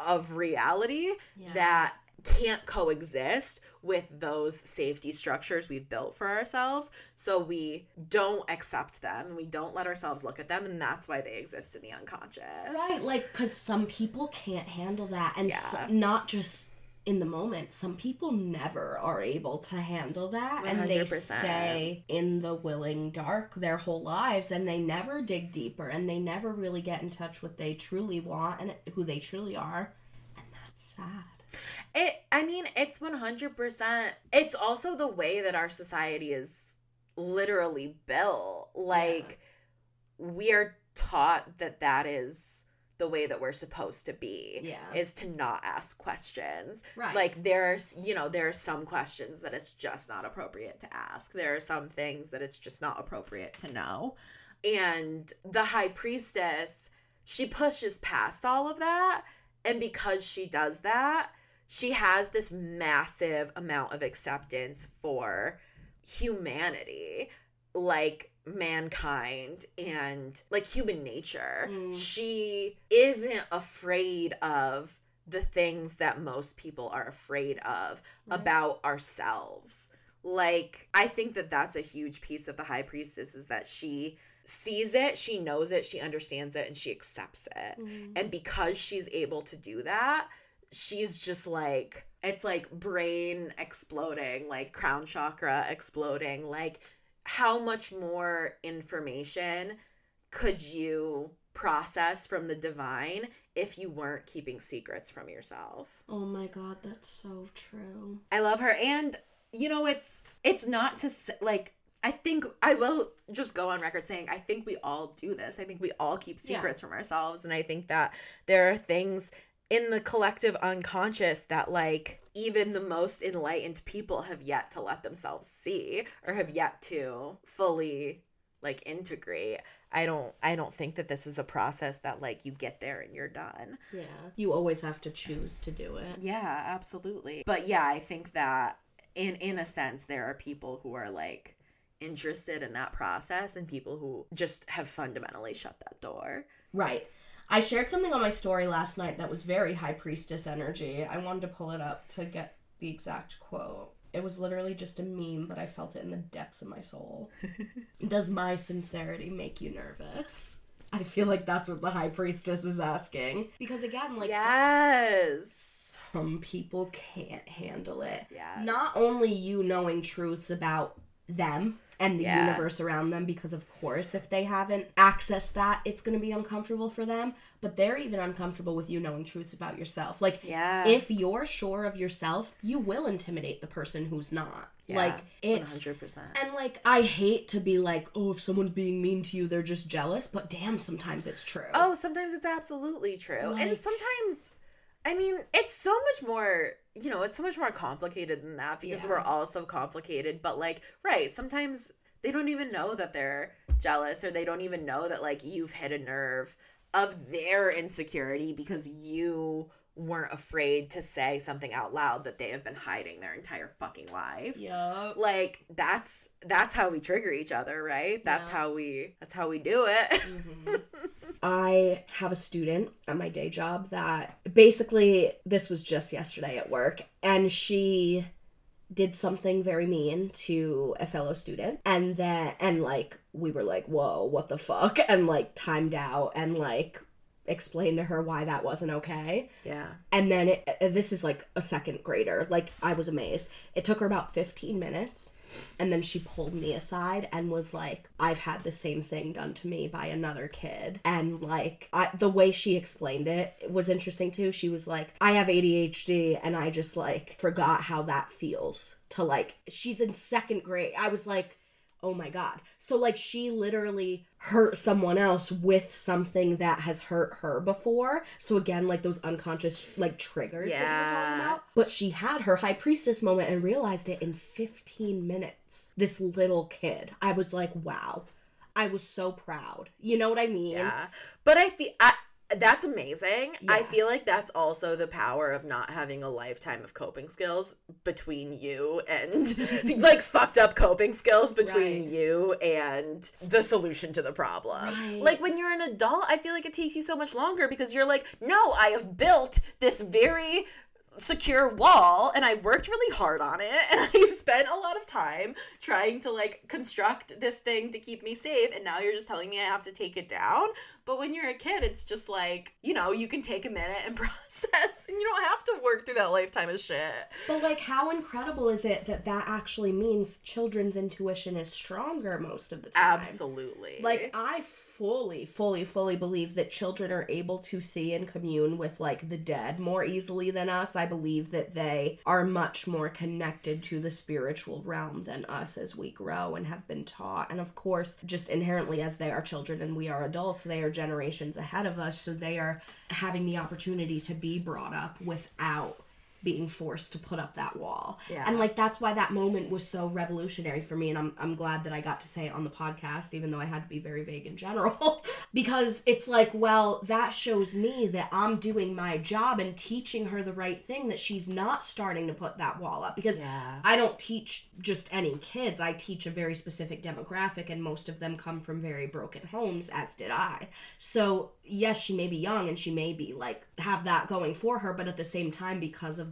of reality Yeah. that can't coexist with those safety structures we've built for ourselves. So we don't accept them and we don't let ourselves look at them. And that's why they exist in the unconscious. Right, like because some people can't handle that, and s- Yeah. not just in the moment. Some people never are able to handle that, and they stay in the willing dark their whole lives, and they never dig deeper, and they never really get in touch with they truly want and who they truly are, and that's sad. It I mean, it's 100% it's also the way that our society is literally built. Like we are taught that that is the way that we're supposed to be. Yeah. Is to not ask questions. Right. Like there's, you know, there are some questions that it's just not appropriate to ask. There are some things that it's just not appropriate to know. And the high priestess, she pushes past all of that. And because she does that, she has this massive amount of acceptance for humanity, like mankind and like human nature. Mm. She isn't afraid of the things that most people are afraid of Right. about ourselves. Like, I think that that's a huge piece of the high priestess is that she sees it, she knows it, she understands it, and she accepts it. Mm. And because she's able to do that, she's just like, it's like brain exploding, like crown chakra exploding. Like, how much more information could you process from the divine if you weren't keeping secrets from yourself? Oh my god, that's so true. I love her and you know it's it's not to like I think I will just go on record saying I think we all do this. I think we all keep Yeah. secrets from ourselves and I think that there are things in the collective unconscious that like even the most enlightened people have yet to let themselves see or have yet to fully like integrate. I don't I don't think that this is a process that like you get there and you're done. Yeah. You always have to choose to do it. Yeah, absolutely. But yeah, I think that in in a sense there are people who are like interested in that process and people who just have fundamentally shut that door. Right. I shared something on my story last night that was very high priestess energy. I wanted to pull it up to get the exact quote. It was literally just a meme, but I felt it in the depths of my soul. Does my sincerity make you nervous? I feel like that's what the high priestess is asking. Because again, like yes. some people can't handle it. Yeah. Not only you knowing truths about them and the Yeah. universe around them because of course if they haven't accessed that it's going to be uncomfortable for them but they're even uncomfortable with you knowing truths about yourself like Yeah. if you're sure of yourself you will intimidate the person who's not Yeah, like it's 100%. and like i hate to be like oh if someone's being mean to you they're just jealous but damn sometimes it's true Oh, sometimes it's absolutely true. and sometimes, I mean, it's so much more, you know, it's so much more complicated than that because Yeah. we're all so complicated. But, like, right, sometimes they don't even know that they're jealous or they don't even know that, like, you've hit a nerve of their insecurity because you weren't afraid to say something out loud that they have been hiding their entire fucking life. Yeah like that's that's how we trigger each other right? That's Yeah. how we that's how we do it. Mm-hmm. I have a student at my day job that basically this was just yesterday at work and she did something very mean to a fellow student and then and like we were like whoa what the fuck? and like timed out and like explained to her why that wasn't okay. Yeah. And then it, this is like a second grader. Like i was amazed. It took her about 15 minutes and then she pulled me aside and was like i've had the same thing done to me by another kid. And like I, the way she explained it was interesting too. She was like i have adhd and i just like forgot how that feels to like she's in second grade. I was like oh my god. So like she literally hurt someone else with something that has hurt her before. So again like those unconscious like triggers that you were Yeah. talking about. But she had her high priestess moment and realized it in 15 minutes. This little kid. I was like wow. I was so proud. You know what i mean? Yeah. But I feel I, that's amazing. I feel like that's also the power of not having a lifetime of coping skills between you and like fucked up coping skills between Right. you and the solution to the problem. Right. Like when you're an adult, I feel like it takes you so much longer because you're like, no, I have built this very secure wall and I've worked really hard on it and I've spent a lot of time trying to like construct this thing to keep me safe and now you're just telling me I have to take it down. But when you're a kid, it's just like, you know, you can take a minute and process and you don't have to work through that lifetime of shit. but like how incredible is it that that actually means children's intuition is stronger most of the time Absolutely. Like I fully, fully, fully believe that children are able to see and commune with like the dead more easily than us. I believe that they are much more connected to the spiritual realm than us as we grow and have been taught. And of course, just inherently as they are children and we are adults, they are generations ahead of us, so they are having the opportunity to be brought up without being forced to put up that wall. Yeah. And like that's why that moment was so revolutionary for me and I'm I'm glad that I got to say it on the podcast even though I had to be very vague in general because it's like well that shows me that I'm doing my job and teaching her the right thing that she's not starting to put that wall up because Yeah. I don't teach just any kids. I teach a very specific demographic, and most of them come from very broken homes, as did I. So, yes, she may be young and she may be like have that going for her, but at the same time, because of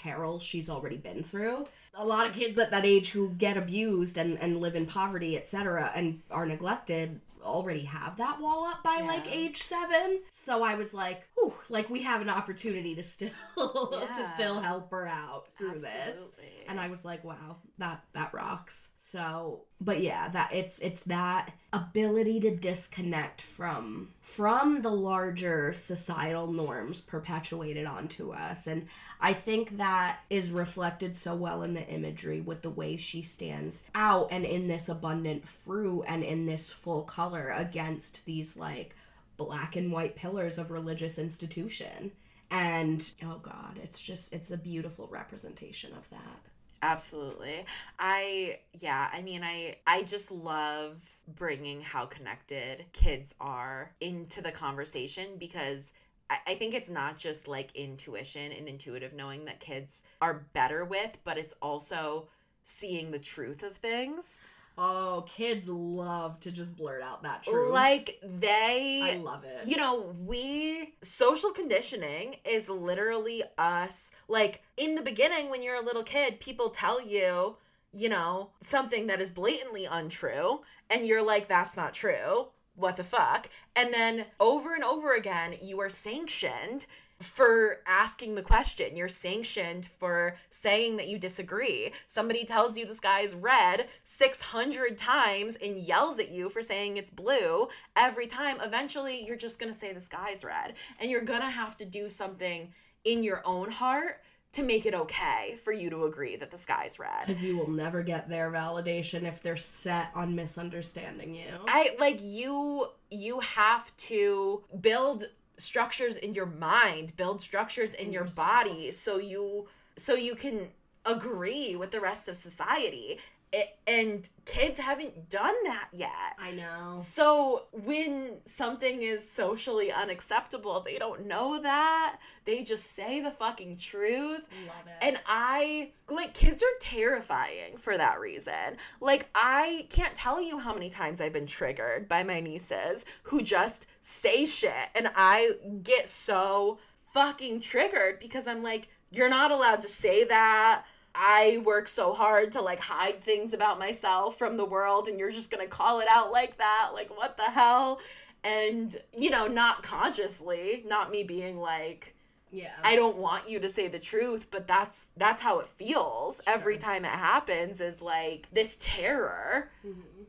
the perils she's already been through, a lot of kids at that age who get abused and, and live in poverty, etc., and are neglected already have that wall up by like age seven. So I was like, whew, like we have an opportunity to still to still help her out through this and I was like, wow, that that rocks. So, but yeah, that it's it's that ability to disconnect from from the larger societal norms perpetuated onto us. And I think that is reflected so well in the imagery with the way she stands out and in this abundant fruit and in this full color against these like black and white pillars of religious institution. And oh god it's just it's a beautiful representation of that Absolutely. I yeah, I mean I I just love bringing how connected kids are into the conversation because I, I think it's not just like intuition and intuitive knowing that kids are better with, but it's also seeing the truth of things. Oh, kids love to just blurt out that truth. Like they I love it. you know, we social conditioning is literally us like in the beginning when you're a little kid, people tell you, you know, something that is blatantly untrue and you're like that's not true. What the fuck? And then over and over again, you are sanctioned for asking the question. You're sanctioned for saying that you disagree. Somebody tells you the sky is red 600 times and yells at you for saying it's blue every time. Eventually, you're just going to say the sky's red. And you're going to have to do something in your own heart to make it okay for you to agree that the sky's red. Because you will never get their validation if they're set on misunderstanding you. I like you you have to build structures in your mind, build structures in your body so you so you can agree with the rest of society. It, and kids haven't done that yet. I know. So when something is socially unacceptable, they don't know that. They just say the fucking truth. Love it. And I like kids are terrifying for that reason. Like I can't tell you how many times I've been triggered by my nieces who just say shit and I get so fucking triggered because I'm like you're not allowed to say that. I work so hard to like hide things about myself from the world and you're just going to call it out like that. Like what the hell? And you know, not consciously, not me being like yeah. I don't want you to say the truth, but that's that's how it feels every time it happens is like this terror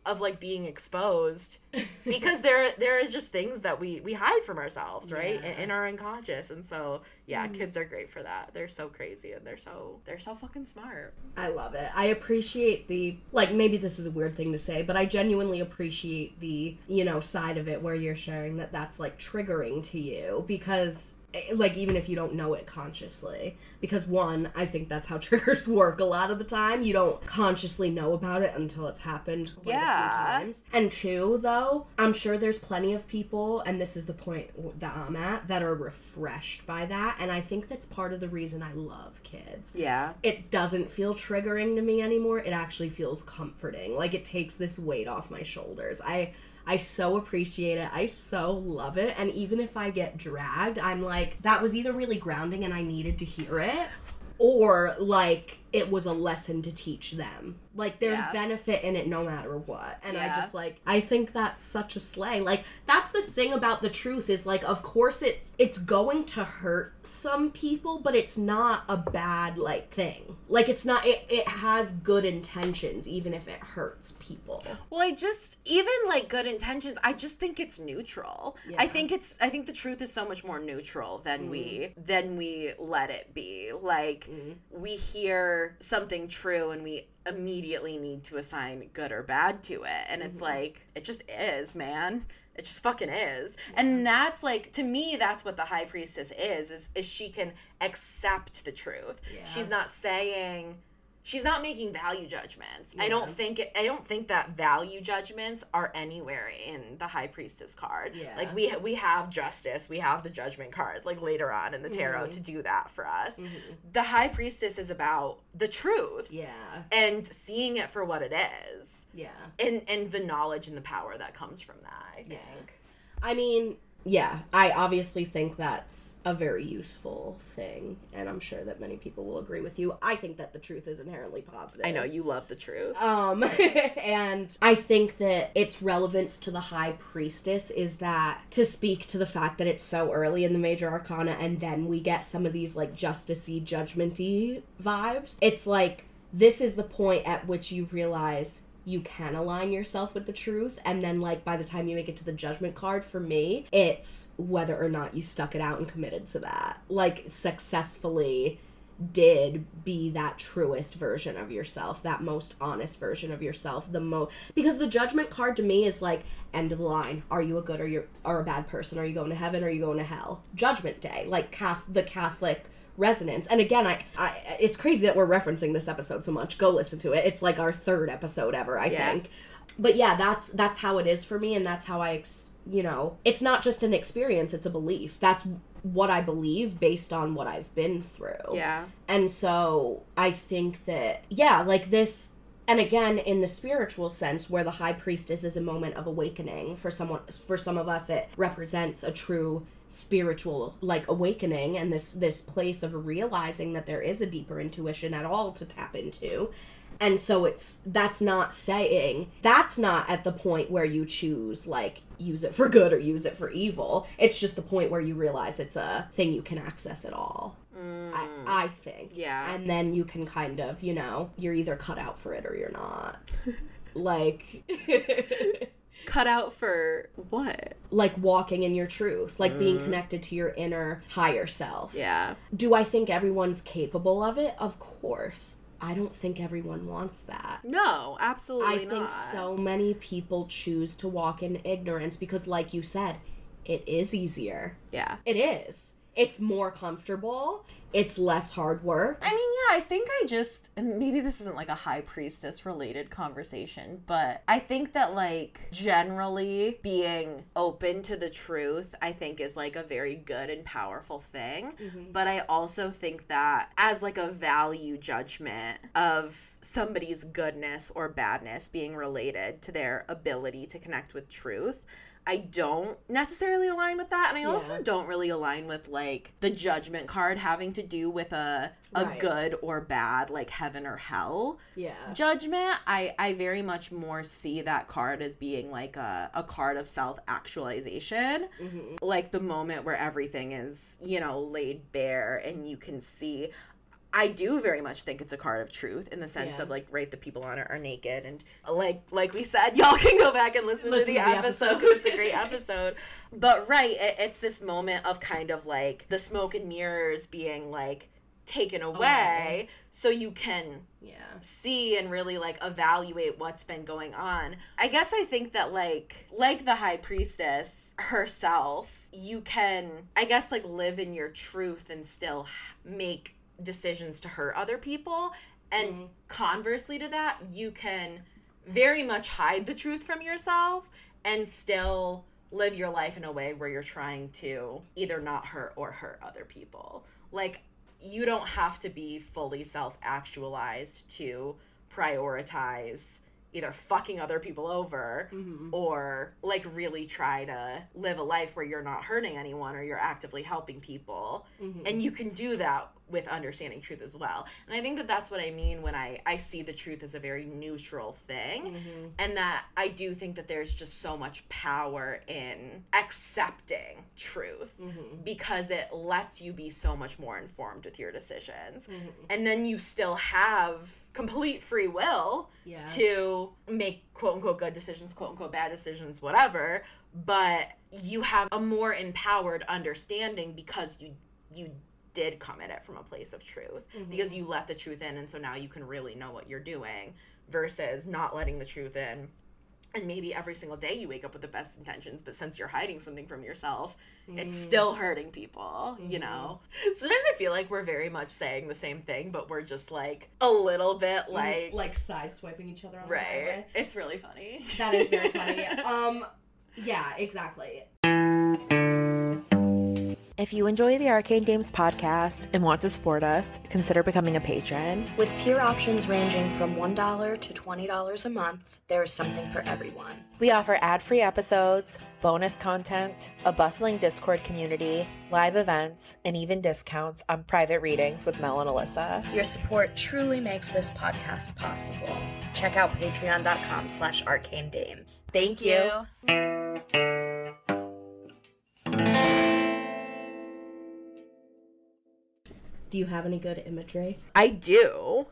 of like being exposed because there there is just things that we we hide from ourselves, right? In, Yeah. in our unconscious. And so, yeah, Mhm. kids are great for that. They're so crazy and they're so they're so fucking smart. I love it. I appreciate the like maybe this is a weird thing to say, but I genuinely appreciate the, you know, side of it where you're sharing that that's like triggering to you because Eh, like even if you don't know it consciously because one i think that's how triggers work a lot of the time you don't consciously know about it until it's happened quite a few Yeah. times. and two though i'm sure there's plenty of people and this is the point that i'm at that are refreshed by that and i think that's part of the reason i love kids Yeah. it doesn't feel triggering to me anymore. It actually feels comforting. Like it takes this weight off my shoulders. I I so appreciate it. I so love it. And even if I get dragged, I'm like that was either really grounding and I needed to hear it or like it was a lesson to teach them. Like there's Yeah. benefit in it no matter what. And I just like I think that's such a slay. Like that's the thing about the truth is like of course it's it's going to hurt some people, but it's not a bad like thing. Like it's not it, it has good intentions even if it hurts people. Well, I just even like good intentions, I just think it's neutral. I think it's I think the truth is so much more neutral than we mm. than we let it be. Like mm. we hear something true and we immediately need to assign good or bad to it. And it's mm-hmm. like it just is, man. It just fucking is. And that's like to me that's what the high priestess is is is she can accept the truth. Yeah. She's not saying she's not making value judgments. I don't think it, I don't think that value judgments are anywhere in the high priestess card. Yeah. Like we we have justice, we have the judgment card like later on in the tarot Mhm. to do that for us. Mm-hmm. The high priestess is about the truth Yeah. and seeing it for what it is. Yeah. And and the knowledge and the power that comes from that, I think. Yeah. I mean, yeah, I obviously think that's a very useful thing, and I'm sure that many people will agree with you. I think that the truth is inherently positive. I know you love the truth. Um, and I think that its relevance to the High Priestess is that to speak to the fact that it's so early in the Major Arcana, and then we get some of these like justicey, judgmenty vibes. It's like this is the point at which you realize you can align yourself with the truth and then like by the time you make it to the judgment card for me it's whether or not you stuck it out and committed to that like successfully did be that truest version of yourself, that most honest version of yourself, the mo because the judgment card to me is like end of the line. Are you a good or you are a bad person? Are you going to heaven or are you going to hell? Judgment day, like Cath- the Catholic resonance. And again, I, I it's crazy that we're referencing this episode so much. Go listen to it. It's like our third episode ever, I Yeah. think. But yeah, that's that's how it is for me and that's how I ex- you know, it's not just an experience, it's a belief. That's what I believe based on what I've been through. Yeah. And so I think that, yeah, like this, and again, in the spiritual sense, where the high priestess is a moment of awakening for someone, for some of us, it represents a true spiritual like awakening and this this place of realizing that there is a deeper intuition at all to tap into. And so it's that's not saying that's not at the point where you choose like use it for good or use it for evil. It's just the point where you realize it's a thing you can access at all I, mm. I think Yeah. and then you can kind of you know you're either cut out for it or you're not like Cut out for what? like walking in your truth like being mm. connected to your inner higher self Yeah. do i think everyone's capable of it of course i don't think everyone wants that No, absolutely not. I think not. so many people choose to walk in ignorance because, like you said, it is easier. Yeah. It is. It's more comfortable. It's less hard work. I mean, yeah, I think I just, maybe this isn't like a high priestess related conversation, but I think that like generally being open to the truth, I think is like a very good and powerful thing. Mm-hmm. But I also think that as like a value judgment of somebody's goodness or badness being related to their ability to connect with truth. I don't necessarily align with that. And I also don't really align with like the judgment card having to do with a a Right. good or bad, like heaven or hell Yeah. judgment. I I very much more see that card as being like a, a card of self actualization. Mhm. Like the moment where everything is, you know, laid bare and you can see I do very much think it's a card of truth in the sense Yeah. of like, right, the people on it are naked, and like, like we said, y'all can go back and listen, Listen to the to the episode because it's a great episode. But right, it, it's this moment of kind of like the smoke and mirrors being like taken away, Away. so you can Yeah. see and really like evaluate what's been going on. I guess I think that like like the high priestess herself, you can I guess like live in your truth and still make decisions to hurt other people and Mhm. conversely to that, you can very much hide the truth from yourself and still live your life in a way where you're trying to either not hurt or hurt other people. Like you don't have to be fully self-actualized to prioritize either fucking other people over Mhm. or like really try to live a life where you're not hurting anyone or you're actively helping people Mhm. and you can do that with understanding truth as well and i think that that's what i mean when i i see the truth as a very neutral thing Mhm. and that i do think that there's just so much power in accepting truth Mhm. because it lets you be so much more informed with your decisions Mhm. and then you still have complete free will Yeah. to make quote unquote good decisions, quote unquote bad decisions, whatever. But you have a more empowered understanding because you you did come at it from a place of truth Mhm. because you let the truth in and so now you can really know what you're doing versus not letting the truth in and maybe every single day you wake up with the best intentions but since you're hiding something from yourself it's Mm. still hurting people you Mhm. know sometimes i feel like we're very much saying the same thing but we're just like a little bit like like side swiping each other on the right it's really funny That is very funny. um, yeah, exactly. If you enjoy the arcane dames podcast and want to support us consider becoming a patron With tier options ranging from $1 to $20 a month, there is something for everyone. We offer ad free episodes, bonus content, a bustling Discord community, live events, and even discounts on private readings with Mel and Alyssa. Your support truly makes this podcast possible. Check out patreon.com slash arcane dames. Thank you. Do you have any good imagery? I do.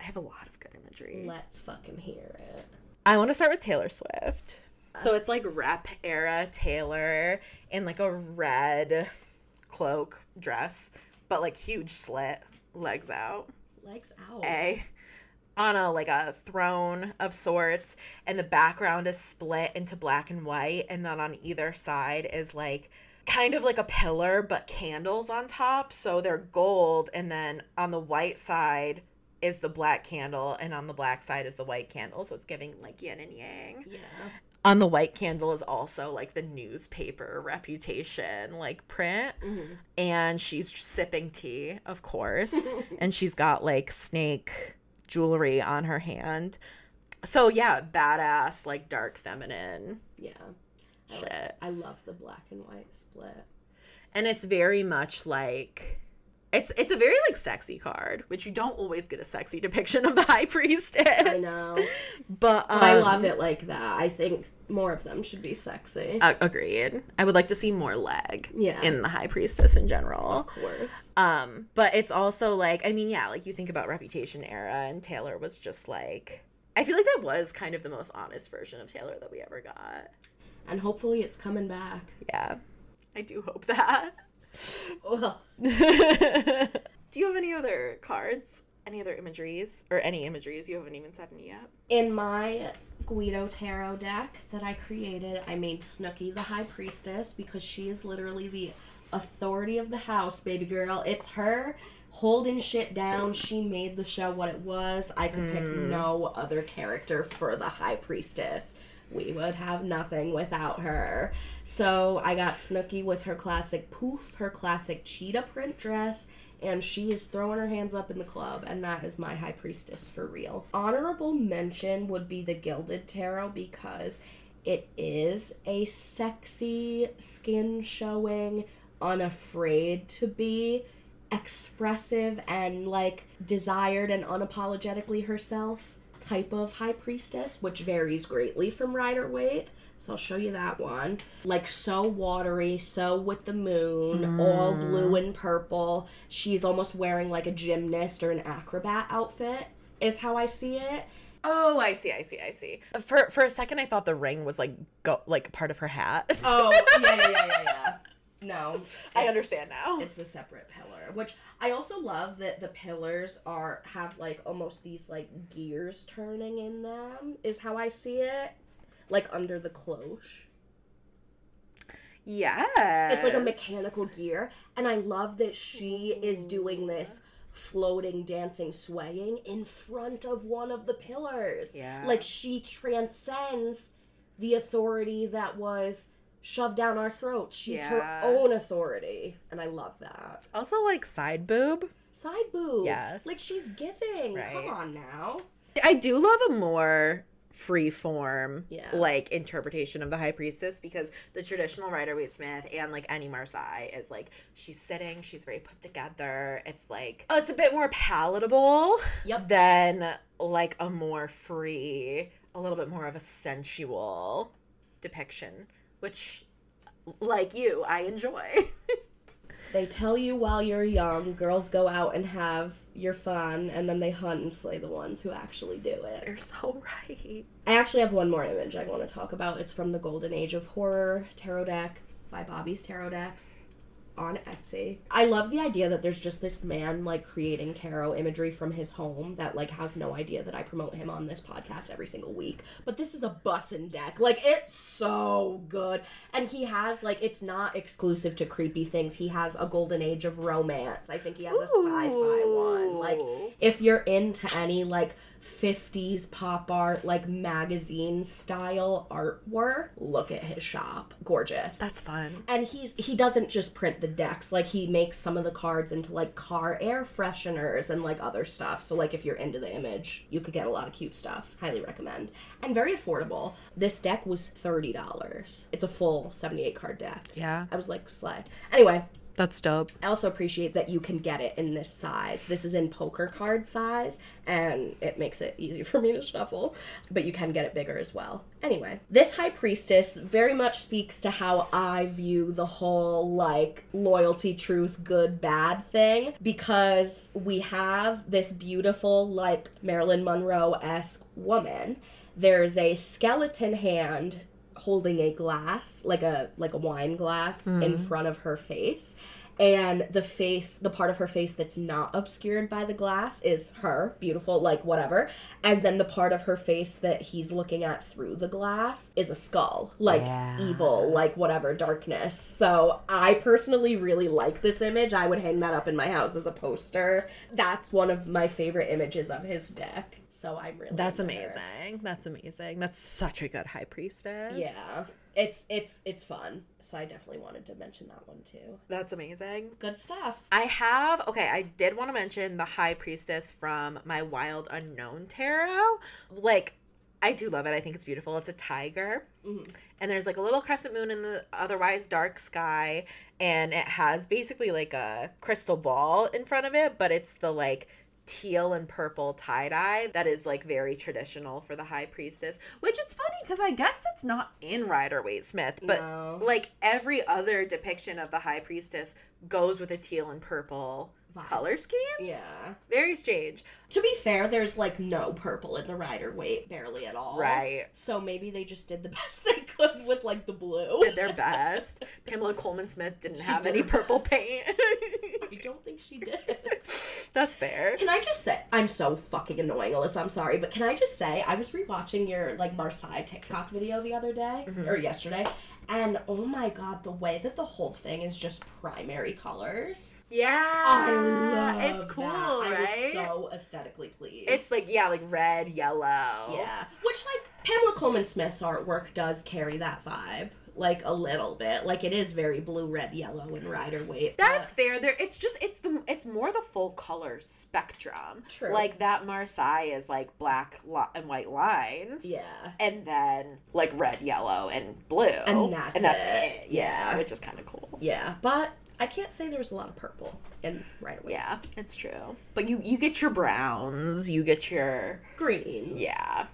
I have a lot of good imagery. Let's fucking hear it. I want to start with Taylor Swift. So it's like rep era Taylor in like a red cloak dress, but like huge slit, legs out. Legs out. A on a like a throne of sorts and the background is split into black and white and then on either side is like kind of like a pillar but candles on top so they're gold and then on the white side is the black candle and on the black side is the white candle so it's giving like yin and yang Yeah. on the white candle is also like the newspaper reputation like print Mhm. and she's sipping tea, of course, and she's got like snake jewelry on her hand. So yeah, badass, like dark feminine Yeah. I, like I love the black and white split. and it's very much like it's it's a very like sexy card, which you don't always get a sexy depiction of the high priestess. I know. but um, But I love it like that. I think more of them should be sexy. Uh, agreed. I would like to see more leg Yeah. in the high priestess in general. of course. Um, but it's also like, I mean, yeah, like you think about Reputation era, and Taylor was just like, I feel like that was kind of the most honest version of Taylor that we ever got. And hopefully it's coming back. Yeah, I do hope that. Well, do you have any other cards? Any other imageries? Or any imageries? You haven't even said any yet. in my Guido Tarot deck that I created, I made Snooki the High Priestess because she is literally the authority of the house, baby girl. It's her holding shit down. She made the show what it was. I could pick mm. no other character for the High Priestess. We would have nothing without her. So I got Snooki with her classic poof, her classic cheetah print dress, and she is throwing her hands up in the club, and that is my high priestess for real. Honorable mention would be the Gilded Tarot because it is a sexy, skin showing, unafraid to be expressive and like desired and unapologetically herself type of high priestess, which varies greatly from Rider Waite. So I'll show you that one. Like so watery, so with the moon, all mm. blue and purple. She's almost wearing like a gymnast or an acrobat outfit, is how I see it. Oh, I see, I see, I see. For for a second, I thought the ring was like go like part of her hat. Oh, yeah, yeah, yeah, yeah, yeah. No. I understand now. It's the separate pillar, which I also love that the pillars are have like almost these like gears turning in them. Is how I see it, like under the cloche. Yeah, It's like a mechanical gear, and I love that she is doing this floating, dancing, swaying in front of one of the pillars. Yeah. Like she transcends the authority that was shoved down our throats. She's Yeah. her own authority, and I love that. Also, like side boob. Side boob. Yes. Like she's giving. Right. Come on now. I do love a more free form Yeah. like interpretation of the high priestess because the traditional Rider Waite Smith and like Annie Marseille is like she's sitting, she's very put together. It's like oh, it's a bit more palatable Yep. than like a more free, a little bit more of a sensual depiction, which like you, I enjoy. They tell you while you're young, girls go out and have your fun, and then they hunt and slay the ones who actually do it. You're so right. I actually have one more image I want to talk about. It's from the Golden Age of Horror tarot deck by Bobby's Tarot Decks on Etsy. I love the idea that there's just this man like creating tarot imagery from his home that like has no idea that I promote him on this podcast every single week. But this is a bussin' deck. Like it's so good. And he has like it's not exclusive to creepy things. He has a Golden Age of Romance. I think he has a sci-fi one. Like if you're into any like 50s pop art like magazine style artwork. Look at his shop. Gorgeous. That's fun. and he's he doesn't just print the decks. Like he makes some of the cards into like car air fresheners and like other stuff. So like if you're into the image you could get a lot of cute stuff. Highly recommend. And very affordable. This deck was $30 it's a full 78 card deck. Yeah, i was like slay anyway that's dope. I also appreciate that you can get it in this size. This is in poker card size, and it makes it easy for me to shuffle, but you can get it bigger as well. Anyway, this High Priestess very much speaks to how I view the whole like loyalty, truth, good, bad thing because we have this beautiful, like Marilyn Monroe esque woman. There's a skeleton hand holding a glass like a like a wine glass in hmm. front of her face and the face the part of her face that's not obscured by the glass is her beautiful like whatever and then the part of her face that he's looking at through the glass is a skull like Yeah. evil like whatever darkness so i personally really like this image i would hang that up in my house as a poster that's one of my favorite images of his deck so i'm really That's into her. amazing. That's amazing. That's such a good high priestess. Yeah. It's it's it's fun. So I definitely wanted to mention that one too. That's amazing. Good stuff. I have, okay, I did want to mention the high priestess from my Wild Unknown tarot. Like, I do love it. I think it's beautiful. It's a tiger. Mhm. And there's like a little crescent moon in the otherwise dark sky. And it has basically like a crystal ball in front of it, but it's the like teal and purple tie dye that is like very traditional for the high priestess. Which it's funny because I guess that's not in Rider Waite Smith, but No. like every other depiction of the high priestess goes with a teal and purple Vibe. color scheme. Yeah. Very strange. To be fair, there's like no purple in the Rider Waite, barely at all. Right. So maybe they just did the best they could with like the blue. Did their best. Pamela Colman Smith didn't She have did any purple paint. I don't think she did. That's fair. Can I just say I'm so fucking annoying, Alyssa. I'm sorry, but can I just say I was rewatching your like Marseille TikTok video the other day Mhm. or yesterday, and oh my god, the way that the whole thing is just primary colors. Yeah. I love it's cool, that. right? I was so aesthetically pleased. it's like yeah, like red, yellow. yeah, which like Pamela Colman Smith's artwork does carry that vibe. Like a little bit, like it is very blue, red, yellow, and Rider Waite. That's fair. There, it's just it's the it's more the full color spectrum. True. Like that Marseille is like black li- and white lines. yeah. And then like red, yellow, and blue. And that's it. Yeah, Yeah. which is kind of cool. Yeah, but I can't say there's a lot of purple in Rider Waite. Yeah, it's true. But you you get your browns, you get your Greens. Yeah,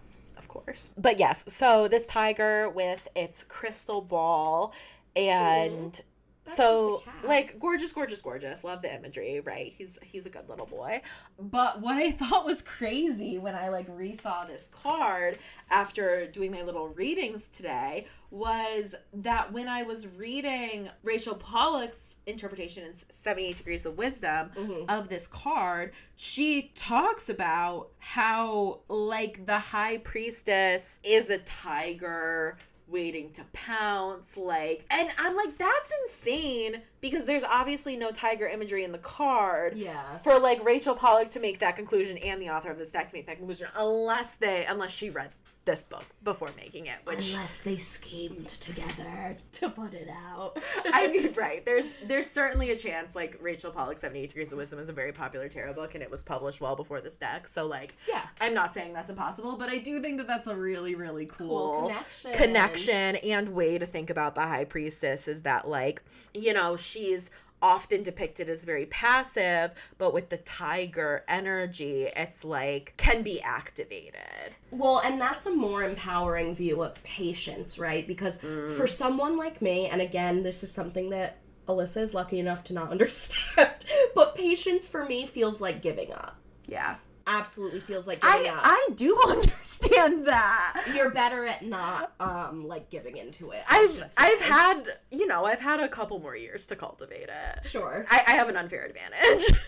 course. But yes, so this tiger with its crystal ball and That's so just a cat. like gorgeous, gorgeous, gorgeous. Love the imagery, right? He's he's a good little boy. But what I thought was crazy when I like resaw this card after doing my little readings today was that when I was reading Rachel Pollack's interpretation in 78 Degrees of Wisdom, Mhm. of this card, she talks about how, like, the high priestess is a tiger waiting to pounce. Like, and I'm like, that's insane because there's obviously no tiger imagery in the card. Yeah. For like Rachel Pollack to make that conclusion and the author of this deck to make that conclusion, unless they, unless she read this book before making it, which Unless they schemed together to put it out. I mean, right. There's there's certainly a chance like Rachel Pollack's 78 Degrees of Wisdom is a very popular tarot book and it was published well before this deck. So like yeah. I'm not saying that's impossible, but I do think that that's a really really cool, Cool connection. connection and way to think about the high priestess is that like, you know, she's often depicted as very passive, but with the tiger energy, it's like can be activated. Well, and that's a more empowering view of patience, right? Because Mm. for someone like me, and again, this is something that Alyssa is lucky enough to not understand, but patience for me feels like giving up. Yeah. Absolutely feels like giving I up. I do understand that. You're better at not um like giving into it. I I've I've had you know I've had a couple more years to cultivate it. sure. I, I have an unfair advantage.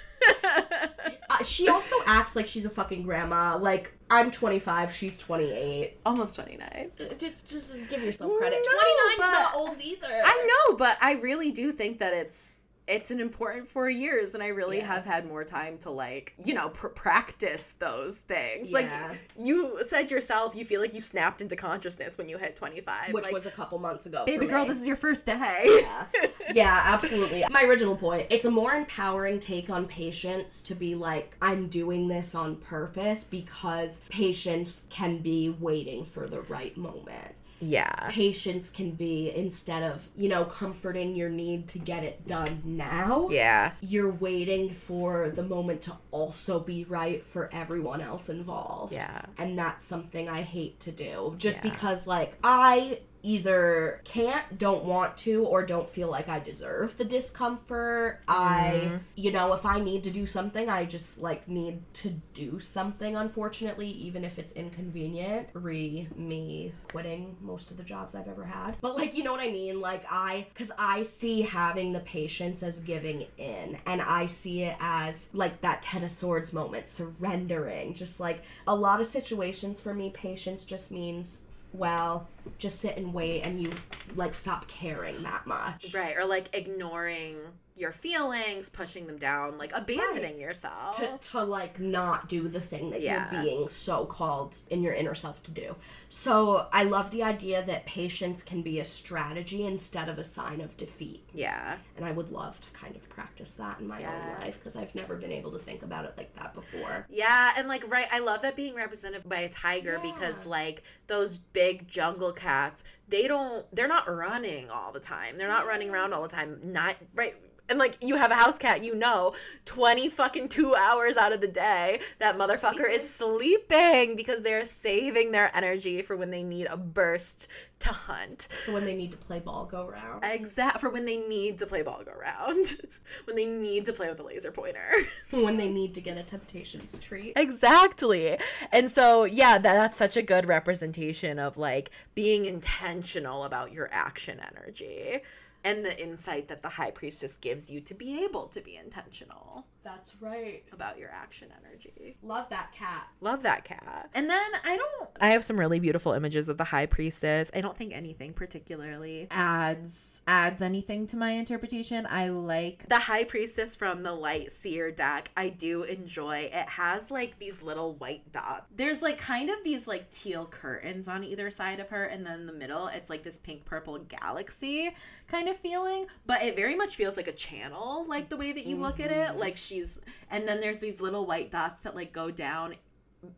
Uh, she also acts like she's a fucking grandma. Like I'm 25, she's 28. Almost twenty nine. Just, just give yourself credit. No, 29's but- not old either. I know, but I really do think that it's it's an important four years, and I really Yeah. have had more time to like you know pr- practice those things. Like you said yourself, you feel like you snapped into consciousness when you hit twenty five. which like, was a couple months ago. baby girl, me. this is your first day. Yeah. yeah, absolutely. My original point, it's a more empowering take on patience to be like, I'm doing this on purpose because patience can be waiting for the right moment. Yeah. Patience can be instead of, you know, comforting your need to get it done now. Yeah. You're waiting for the moment to also be right for everyone else involved. Yeah. And that's something I hate to do. Just Yeah. because, like, I either can't, don't want to, or don't feel like I deserve the discomfort. I, Mhm. you know, if I need to do something, I just, like, need to do something, unfortunately, even if it's inconvenient. Re me quitting most of the jobs I've ever had. But, like, you know what I mean? Like, I, because I see having the patience as giving in, and I see it as, like, that Ten of Swords moment, surrendering. Just like a lot of situations for me, patience just means, well, just sit and wait and you, like, stop caring that much. Right. Or like ignoring your feelings, pushing them down, like abandoning yourself. to, to like not do the thing that Yeah. you're being so called in your inner self to do. So I love the idea that patience can be a strategy instead of a sign of defeat. yeah. And I would love to kind of practice that in my own life because I've never been able to think about it like that before. Yeah, and like right, I love that being represented by a tiger because like those big jungle cats, they don't they're not running all the time. They're not running around all the time. Not right and like you have a house cat, you know, 20 fucking 2 hours out of the day, that motherfucker is sleeping because they're saving their energy for when they need a burst to hunt. So when they need to play ball go round. Exact for when they need to play ball go round. when they need to play with a laser pointer. when they need to get a temptations treat. Exactly. And so, yeah, that, that's such a good representation of like being intentional about your action energy and the insight that the high priestess gives you to be able to be intentional That's right. about your action energy. Love that cat. Love that cat. And then I don't I have some really beautiful images of the high priestess. I don't think anything particularly adds adds anything to my interpretation. I like the high priestess from the light seer deck. I do enjoy. It has like these little white dots. There's like kind of these like teal curtains on either side of her and then in the middle it's like this pink purple galaxy kind of feeling, but it very much feels like a channel like the way that you look at it. Mm-hmm. Like she's and then there's these little white dots that like go down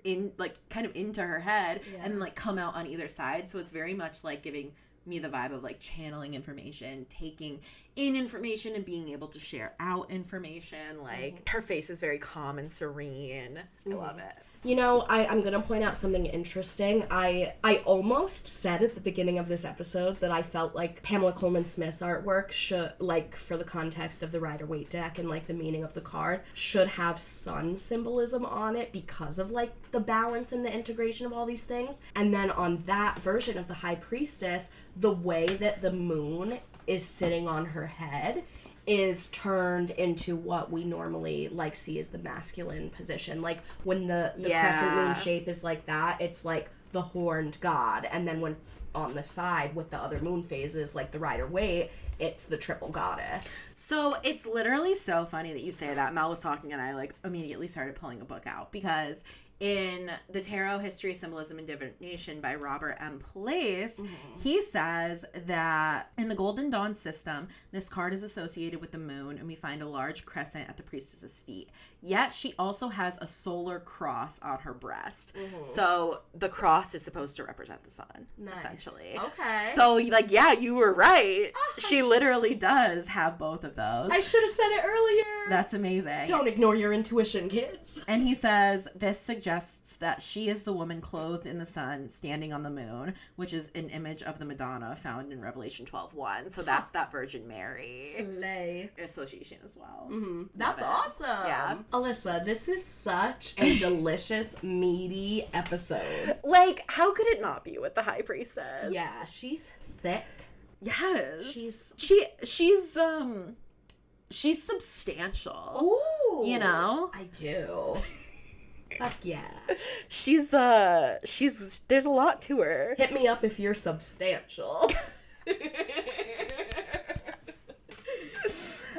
in like kind of into her head Yeah. and like come out on either side. So it's very much like giving me the vibe of like channeling information taking in information and being able to share out information. Like mm-hmm. her face is very calm and serene. I love mm-hmm. it You know, I, I'm gonna point out something interesting. I I almost said at the beginning of this episode that I felt like Pamela Colman Smith's artwork should like for the context of the Rider Waite deck and like the meaning of the card should have sun symbolism on it because of like the balance and the integration of all these things. And then on that version of the High Priestess, the way that the moon is sitting on her head is turned into what we normally like see as the masculine position. Like when the, the crescent moon shape is like that, it's like the horned god. And then when it's on the side with the other moon phases, like the Rider Waite, it's the triple goddess. So it's literally so funny that you say that. Mel was talking and I like immediately started pulling a book out because in the Tarot History, Symbolism, and Divination by Robert M. Place, mm-hmm. he says that in the Golden Dawn system, this card is associated with the moon, and we find a large crescent at the priestess's feet. Yet she also has a solar cross on her breast. Mm-hmm. So the cross is supposed to represent the sun, Nice. essentially. Okay. So, like, yeah, you were right. Ah, she literally does have both of those. I should have said it earlier. That's amazing. Don't ignore your intuition, kids. And he says this suggests that she is the woman clothed in the sun, standing on the moon, which is an image of the Madonna found in Revelation 12:1. So that's that Virgin Mary Slay. association as well. Mm-hmm. That's it. awesome. Yeah. Alyssa, this is such a delicious, meaty episode. Like, how could it not be with the High Priestess? Yeah, she's thick. Yes. She's- she she's um she's substantial. Ooh. You know? I do. Fuck yeah. She's uh she's there's a lot to her. Hit me up if you're substantial.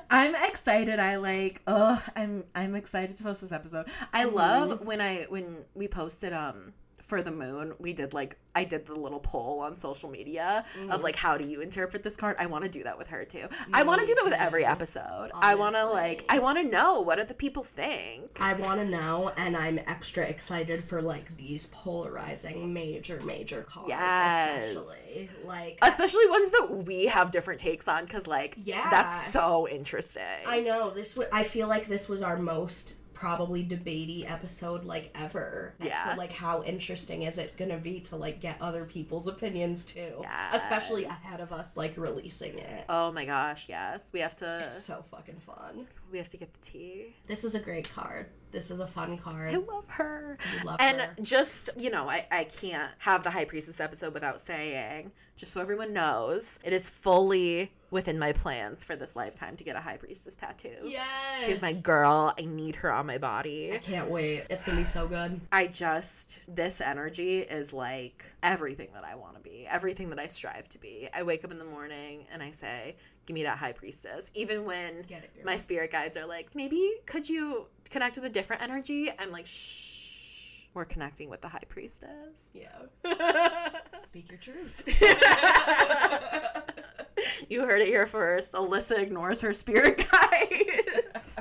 I'm excited. I like. Oh, I'm I'm excited to post this episode. I love when I when we posted um for the moon. We did like I did the little poll on social media of like mm. how do you interpret this card. I want to do that with her too. I want to do that with every episode. I want to like. I want to know what do the people think. I want to know, and I'm extra excited for like these polarizing major, major cards. Yes. Especially. Like, Especially ones that we have different takes on, because like Yeah. that's so interesting. I know this. W- I feel like this was our most probably debatey episode like ever. Yeah. So like, how interesting is it gonna be to like get other people's opinions too? Yeah. Especially ahead of us like releasing it. Oh my gosh, yes. We have to It's so fucking fun. we have to get the tea. This is a great card. This is a fun card. I love her. We love and her. just, you know, I, I can't have the High Priestess episode without saying, just so everyone knows, it is fully within my plans for this lifetime to get a high priestess tattoo. Yes. She's my girl. I need her on my body. I can't wait. It's gonna be so good. I just, this energy is like everything that I want to be, everything that I strive to be. I wake up in the morning and I say, Give me that high priestess. Even when it, my spirit guides are like, Maybe could you connect with a different energy? I'm like, Shh, we're connecting with the high priestess. Yeah. Speak your truth. you heard it here first. Alyssa ignores her spirit guides.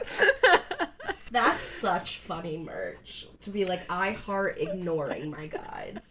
That's such funny merch. To be like, I heart ignoring my guides.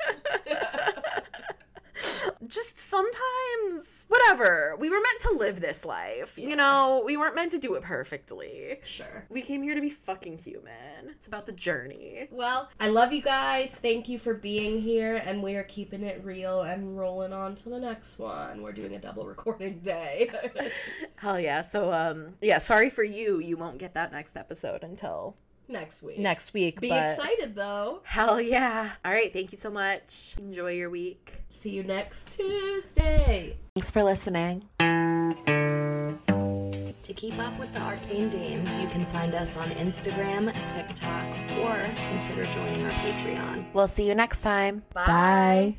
Just sometimes whatever we were meant to live this life Yeah. you know we weren't meant to do it perfectly Sure. we came here to be fucking human it's about the journey Well, I love you guys. Thank you for being here, and we are keeping it real and rolling on to the next one. We're doing a double recording day. hell yeah so um yeah sorry for you you won't get that next episode until next week. next week Be but excited though. hell yeah all right thank you so much enjoy your week See you next Tuesday. thanks for listening To keep up with the Arcane Dames, you can find us on Instagram, TikTok, or consider joining our Patreon. we'll see you next time Bye.